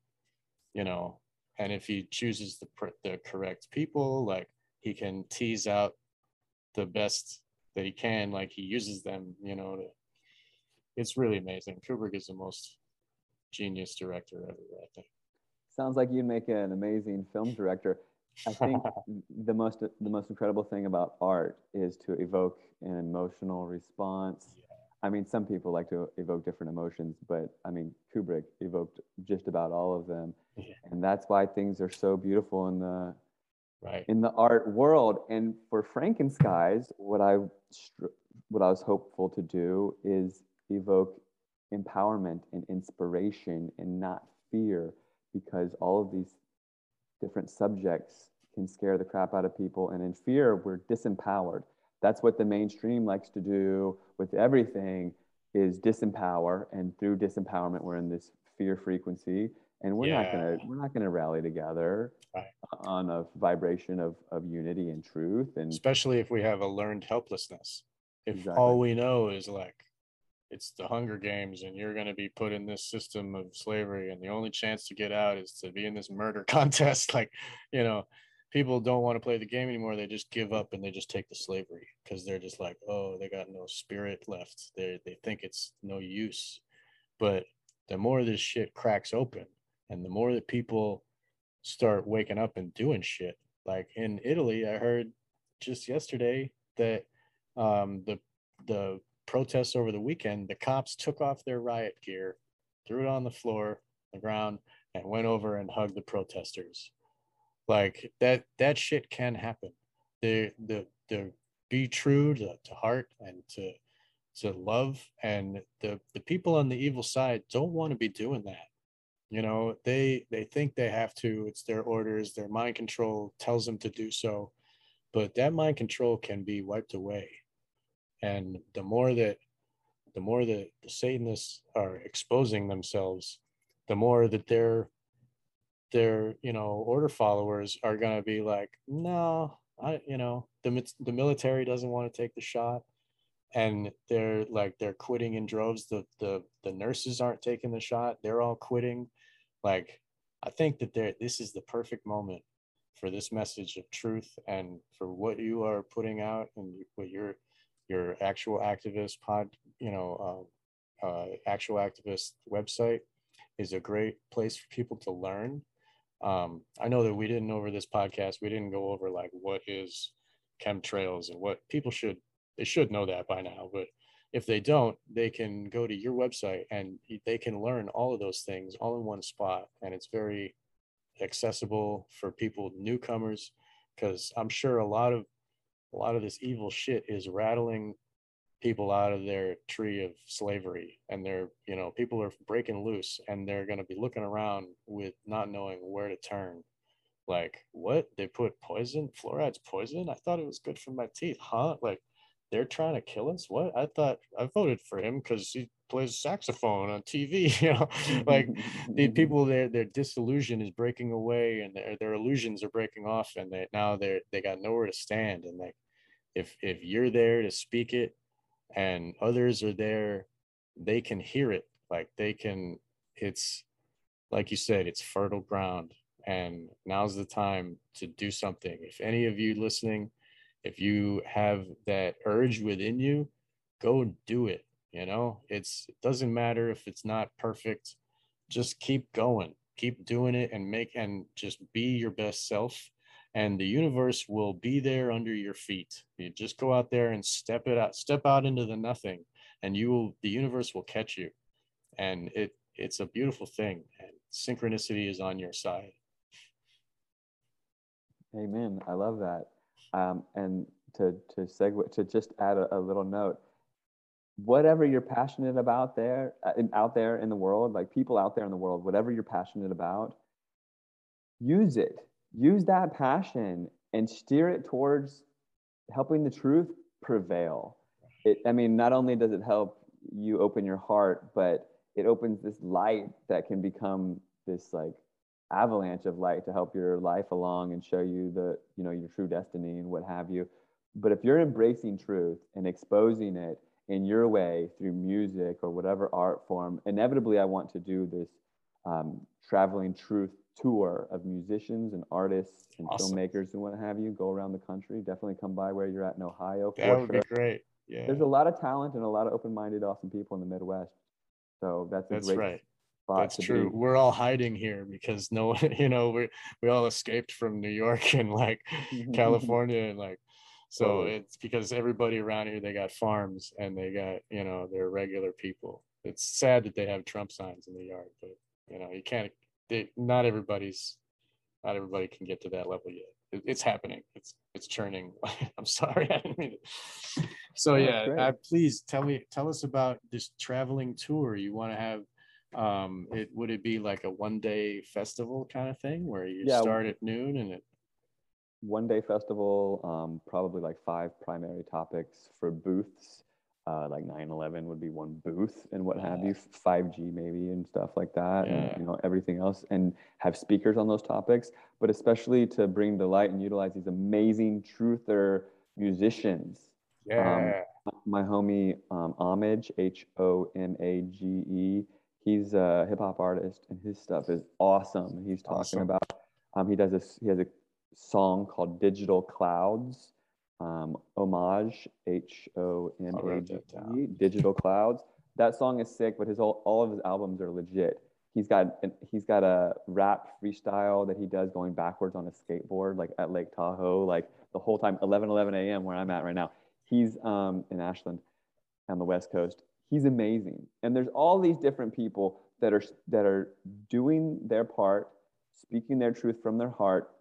you know and if he chooses the the correct people like he can tease out the best that he can like he uses them you know to, it's really amazing kubrick is the most genius director ever i think Sounds like you'd make an amazing film director. I think the most the most incredible thing about art is to evoke an emotional response. I mean, some people like to evoke different emotions, but I mean, Kubrick evoked just about all of them, Yeah. and that's why things are so beautiful in the right in the art world. And for Frankenskies, what I what I was hopeful to do is evoke empowerment and inspiration and not fear, because all of these different subjects can scare the crap out of people. And in fear, we're disempowered. That's what the mainstream likes to do with everything is disempower. And through disempowerment, we're in this fear frequency. And we're not gonna we're not gonna rally together Right. on a vibration of, of unity and truth. And especially if we have a learned helplessness if Exactly. all we know is like it's the hunger games and you're going to be put in this system of slavery and the only chance to get out is to be in this murder contest. Like you know people don't want to play the game anymore. They just give up and they just take the slavery because they're just like oh they got no spirit left. They they think it's no use. But the more this shit cracks open and the more that people start waking up and doing shit like in italy i heard just yesterday that um, the the protests over the weekend, the cops took off their riot gear, threw it on the floor, the ground, and went over and hugged the protesters. Like that that shit can happen. The the the be true to, to heart and to to love and the the people on the evil side don't want to be doing that you know they they think they have to it's their orders their mind control tells them to do so but that mind control can be wiped away and the more that the more that the satanists are exposing themselves the more that their their you know order followers are going to be like no i you know the the military doesn't want to take the shot. And they're like they're quitting in droves. The the the nurses aren't taking the shot. They're all quitting. Like i think that there this is the perfect moment for this message of truth and for what you are putting out and what your your actual activist pod you know uh, uh, actual activist website is a great place for people to learn. Um, i know that we didn't over this podcast we didn't go over like what is chemtrails and what people should they should know that by now but if they don't they can go to your website and they can learn all of those things all in one spot and it's very accessible for people newcomers because i'm sure a lot of a lot of this evil shit is rattling people out of their tree of slavery and they're you know people are breaking loose and they're going to be looking around with not knowing where to turn. Like what? They put poison fluoride's poison? I thought it was good for my teeth huh? Like they're trying to kill us? What? I thought i voted for him because he plays saxophone on tv you know? Like the people their their disillusion is breaking away and their, their illusions are breaking off and they now they're they got nowhere to stand and like if if you're there to speak it and others are there they can hear it. Like they can it's like you said it's fertile ground and now's the time to do something. If any of you listening if you have that urge within you go do it you know it's it doesn't matter if it's not perfect just keep going keep doing it and make and just be your best self and the universe will be there under your feet. You just go out there and step it out, step out into the nothing, and you will the universe will catch you. And it it's a beautiful thing. And synchronicity is on your side. Amen. I love that. Um, and to to segue to just add a, a, little note, whatever you're passionate about there uh, out there in the world, like people out there in the world, whatever you're passionate about, use it. Use that passion and steer it towards helping the truth prevail. It, I mean, not only does it help you open your heart, but it opens this light that can become this like avalanche of light to help your life along and show you the you know your true destiny and what have you. But if you're embracing truth and exposing it in your way through music or whatever art form inevitably i want to do this um, traveling truth tour of musicians and artists and awesome. filmmakers and what have you go around the country definitely come by where you're at in ohio that would sure. be great. Yeah there's a lot of talent and a lot of open-minded awesome people in the midwest. So that's that's great right that's true. Be. We're all hiding here because no, one, you know, we we all escaped from New York and like California and like, so it's because everybody around here they got farms and they got you know they're regular people. It's sad that they have Trump signs in the yard, but you know you can't. They, not everybody's, not everybody can get to that level yet. It, it's happening. It's it's churning. I'm sorry, I didn't mean it. So yeah, uh, please tell me, tell us about this traveling tour you want to have um it would it be like a one day festival kind of thing where you yeah, start at noon and it one day festival um probably like five primary topics for booths. Uh like 9-11 would be one booth and what have you 5g maybe and stuff like that yeah. and you know everything else and have speakers on those topics but especially to bring to light and utilize these amazing truther musicians. Um, yeah. um, my homie um, homage h-o-m-a-g-e he's a hip hop artist and his stuff is awesome. He's talking awesome. about um, he does this he has a song called Digital Clouds. Um, homage H O M A G E Digital Clouds. That song is sick, but his all, all of his albums are legit. He's got he's got a rap freestyle that he does going backwards on a skateboard, like at Lake Tahoe, like the whole time, 11 11 a.m. where I'm at right now. He's um, in Ashland on the West Coast, he's amazing and there's all these different people that are that are doing their part speaking their truth from their heart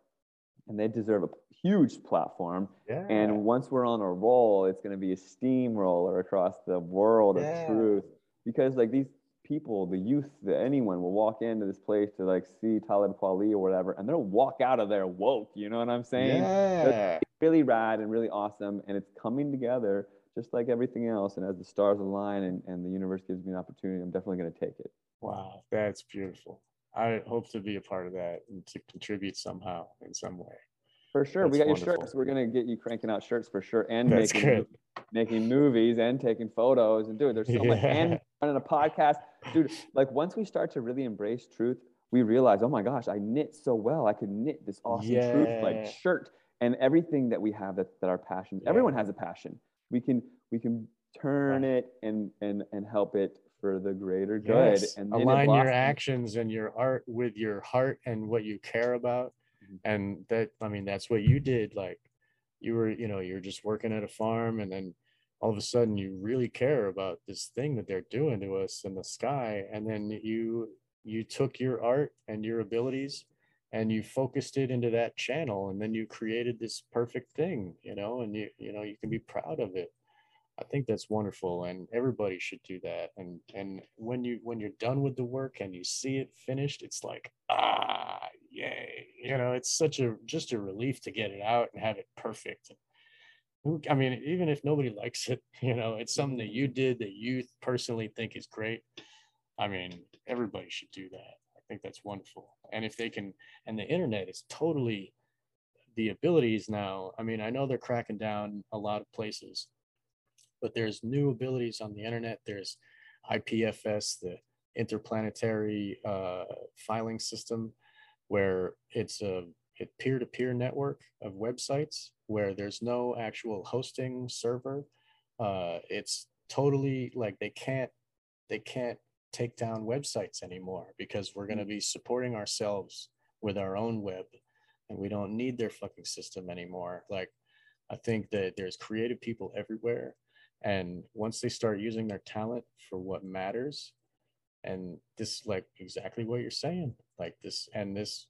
and they deserve a huge platform yeah. and once we're on a roll it's going to be a steamroller across the world yeah. of truth because like these people the youth that anyone will walk into this place to like see Talib Kweli or whatever and they'll walk out of there woke you know what i'm saying yeah. really rad and really awesome and it's coming together just like everything else. And as the stars align and, and the universe gives me an opportunity, I'm definitely going to take it. Wow, that's beautiful. I hope to be a part of that and to contribute somehow in some way. For sure. That's we got wonderful. your shirts. We're going to get you cranking out shirts for sure and that's making, good. making movies and taking photos and dude, there's so yeah. much and running a podcast. Dude, like once we start to really embrace truth, we realize, oh my gosh, I knit so well. I could knit this awesome yeah. truth like shirt and everything that we have that, that our passions. Yeah. Everyone has a passion we can we can turn right. it and and and help it for the greater good yes. and align your actions and your art with your heart and what you care about mm-hmm. and that i mean that's what you did like you were you know you're just working at a farm and then all of a sudden you really care about this thing that they're doing to us in the sky and then you you took your art and your abilities and you focused it into that channel and then you created this perfect thing you know and you you know you can be proud of it. I think that's wonderful and everybody should do that and and when you when you're done with the work and you see it finished it's like ah yay you know it's such a just a relief to get it out and have it perfect. I mean even if nobody likes it you know it's something that you did that you personally think is great i mean everybody should do that think that's wonderful. And if they can, and the internet is totally the abilities now. I mean, I know they're cracking down a lot of places, but there's new abilities on the internet. There's IPFS, the interplanetary uh, filing system, where it's a peer-to-peer network of websites where there's no actual hosting server. Uh, it's totally like they can't they can't take down websites anymore because we're going to mm. be supporting ourselves with our own web and we don't need their fucking system anymore. Like, I think that there's creative people everywhere. And once they start using their talent for what matters, and this like exactly what you're saying, like this and this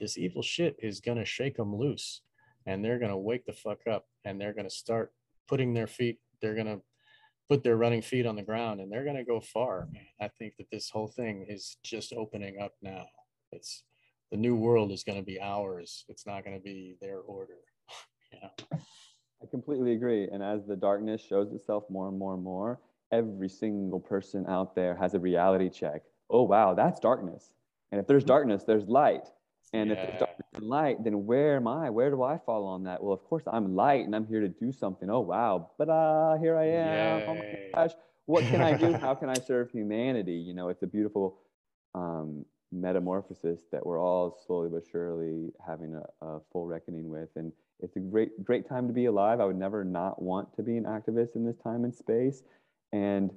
this evil shit is gonna shake them loose and they're gonna wake the fuck up and they're gonna start putting their feet, they're gonna put their running feet on the ground and they're gonna go far. I think that this whole thing is just opening up now. It's the new world is gonna be ours. It's not gonna be their order. you know? I completely agree. And as the darkness shows itself more and more and more, every single person out there has a reality check. Oh, wow, that's darkness. And if there's mm-hmm. darkness, there's light. And if there's Yeah. darkness and light, then where am I? Where do I fall on that? Well, of course, I'm light and I'm here to do something. Oh, wow. But uh, here I am. Oh my gosh. What can I do? How can I serve humanity? You know, it's a beautiful um, metamorphosis that we're all slowly but surely having a, a full reckoning with. And it's a great, great time to be alive. I would never not want to be an activist in this time and space. And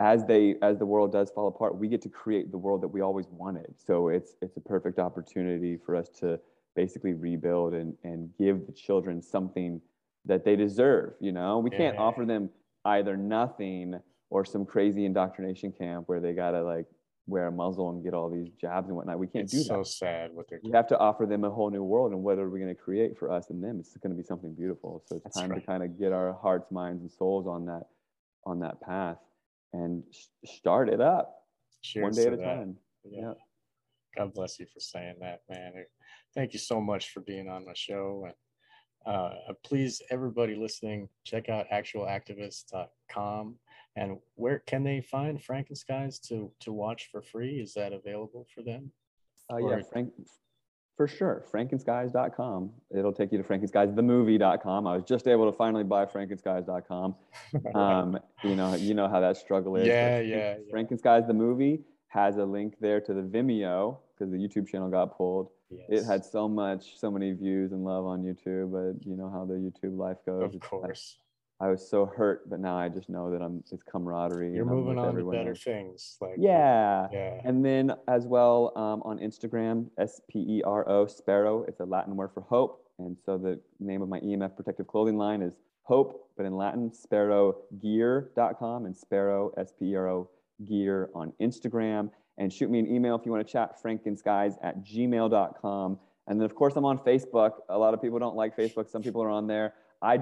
as they as the world does fall apart, we get to create the world that we always wanted. So it's it's a perfect opportunity for us to basically rebuild and and give the children something that they deserve. You know, we can't offer them either nothing or some crazy indoctrination camp where they gotta like wear a muzzle and get all these jabs and whatnot. We can't It's do that. so sad what they're we have to offer them a whole new world and what are we going to create for us and them it's going to be something beautiful so it's That's time to kind of get our hearts minds and souls on that on that path and start it up one day at a that. time Yeah. Yeah. God bless you for saying that, man. Thank you so much for being on my show. And uh, please, everybody listening, check out actualactivists.com. And where can they find Frankenskies to to watch for free? Is that available for them? uh, yeah frank for sure. Frankenskies.com it'll take you to frankenskiesthemovie.com i was just able to finally buy frankenskies.com um, you know you know how that struggle is. Yeah, yeah, yeah. frankenskies the movie has a link there to the vimeo because the youtube channel got pulled. It had so much, so many views and love on YouTube, but you know how the YouTube life goes. of course. I was so hurt, but now I just know that I'm it's camaraderie. You're moving on to better else. things. Like Yeah. yeah. And then as well um, on Instagram, S P E R O Spero. It's a Latin word for hope, and so the name of my EMF protective clothing line is Hope, but in Latin, SperoGear.com and Spero S P E R O Gear on Instagram. And shoot me an email if you want to chat, frankenskies at gmail.com. And then, of course, I'm on Facebook. A lot of people don't like Facebook. Some people are on there. I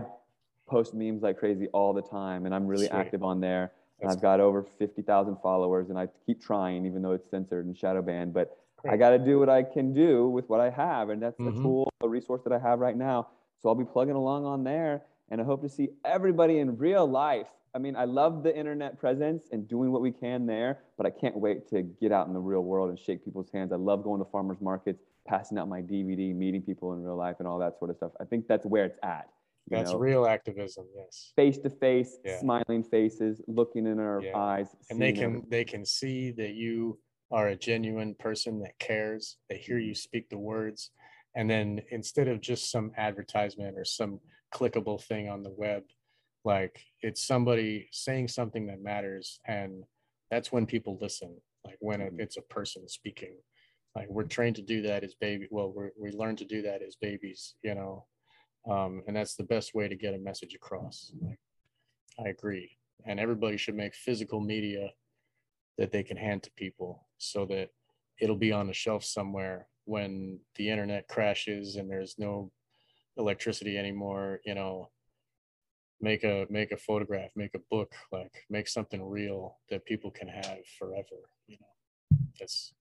post memes like crazy all the time, and I'm really Sweet. active on there. That's I've got over 50,000 followers, and I keep trying, even though it's censored and shadow banned. But I got to do what I can do with what I have, and that's Mhm. a tool, a resource that I have right now. So I'll be plugging along on there, and I hope to see everybody in real life. I mean, I love the internet presence and doing what we can there, but I can't wait to get out in the real world and shake people's hands. I love going to farmers markets, passing out my DVD, meeting people in real life, and all that sort of stuff. I think that's where it's at. That's know? real activism. Yes. face to face, smiling faces, looking in our Yeah. eyes, and they can everything. they can see that you are a genuine person that cares they hear you speak the words and then instead of just some advertisement or some clickable thing on the web like it's somebody saying something that matters and that's when people listen like when Mhm. it's a person speaking like we're trained to do that as baby well we're, we learn to do that as babies you know um, and that's the best way to get a message across. Like i agree. And everybody should make physical media that they can hand to people so that it'll be on a shelf somewhere when the internet crashes and there's no electricity anymore you know. Make a make a photograph make a book like make something real that people can have forever you know. That's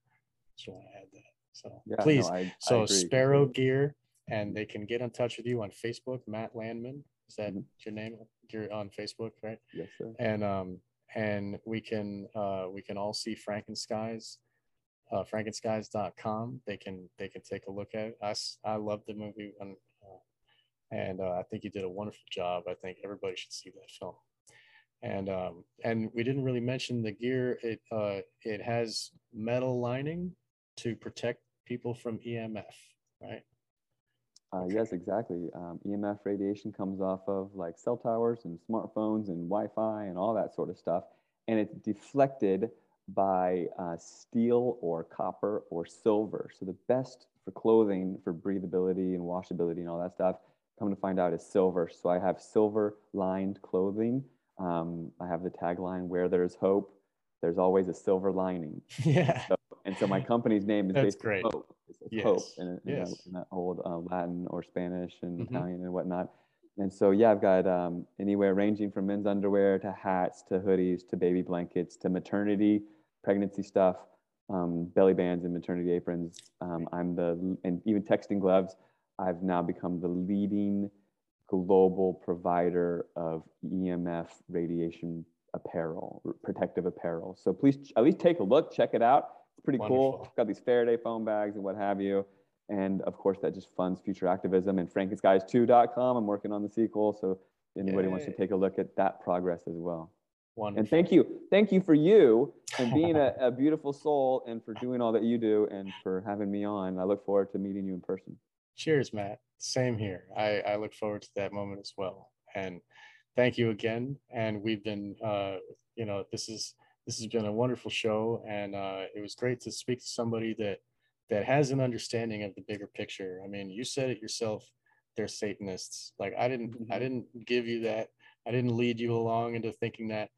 just want to add that so. Yeah, please I- I so agree. Spero gear and they can get in touch with you on facebook matt landman. Is that Mhm. your name? You're on facebook right? Yes, sir. and um and we can uh we can all see frankenskies uh frankenskies.com they can they can take a look at it. us. I love the movie and uh, and uh, i think you did a wonderful job. I think everybody should see that film. And um and we didn't really mention the gear. It uh it has metal lining to protect people from emf right Uh, Okay. Yes, exactly. Um, EMF radiation comes off of like cell towers and smartphones and Wi-Fi and all that sort of stuff, and it's deflected by uh, steel or copper or silver. So the best for clothing for breathability and washability and all that stuff. Come to find out is silver. So I have silver lined clothing. Um, I have the tagline "Where there's hope, there's always a silver lining." Yeah. So, and so my company's name is That's based great. hope. Yes, in, yes. that, in that old uh, Latin or Spanish and Mhm. Italian and whatnot. And so, yeah, I've got um, anywhere ranging from men's underwear to hats to hoodies to baby blankets to maternity, pregnancy stuff, um, belly bands and maternity aprons. Um, I'm the, and even texting gloves. I've now become the leading global provider of EMF radiation apparel, protective apparel. So please at least take a look, check it out. It's pretty cool. Wonderful. Got these Faraday foam bags and what have you. And of course, that just funds future activism. And frankenskies2.com, I'm working on the sequel. So anybody wants to take a look at that progress as well. Wonderful. And thank you. Thank you for you and being a, a beautiful soul and for doing all that you do and for having me on. I look forward to meeting you in person. Cheers, Matt. Same here. I, I look forward to that moment as well. And thank you again. And we've been, uh, you know, this is this has been a wonderful show, and uh, it was great to speak to somebody that that has an understanding of the bigger picture. I mean, you said it yourself. They're Satanists. Like I didn't, I Mhm. didn't give you that. I didn't lead you along into thinking that.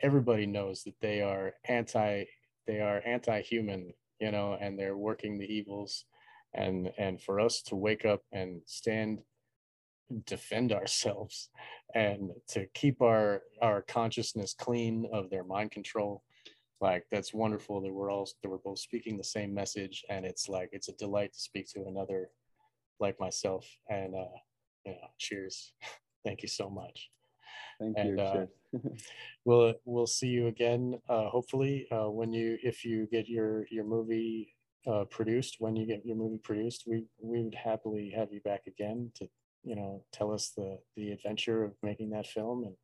Everybody knows that they are anti. They are anti-human. You know, and they're working the evils and and for us to wake up and stand defend ourselves and to keep our our consciousness clean of their mind control. Like that's wonderful that we're all that we're both speaking the same message and it's like it's a delight to speak to another like myself. And uh you know cheers. Thank you so much. Thank And, you. uh, we'll we'll see you again uh hopefully uh when you if you get your your movie uh produced when you get your movie produced we we would happily have you back again to you know tell us the the adventure of making that film and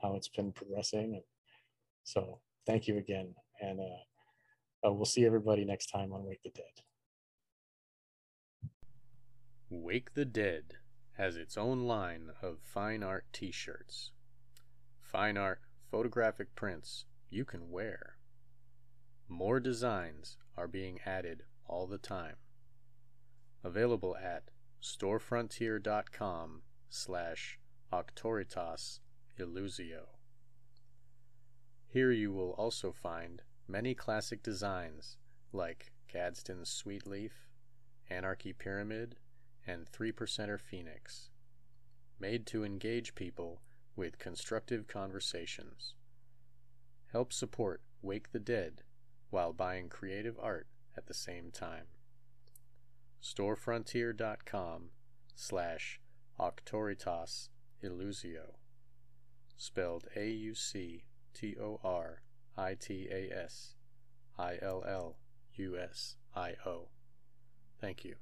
how it's been progressing and so thank you again and uh, uh we'll see everybody next time on wake the dead Wake the Dead has its own line of fine art t shirts. Fine art photographic prints you can wear. More designs are being added all the time. Available at storefrontier.com slash auctoritas illusio. Here you will also find many classic designs like Gadsden's Sweet Leaf, Anarchy Pyramid, and Three Percenter Phoenix, made to engage people with constructive conversations. Help support Wake the Dead while buying creative art at the same time. Storefrontier.com slash Auctoritas Illusio, spelled A U C T O R I T A S I L L U S I O. Thank you.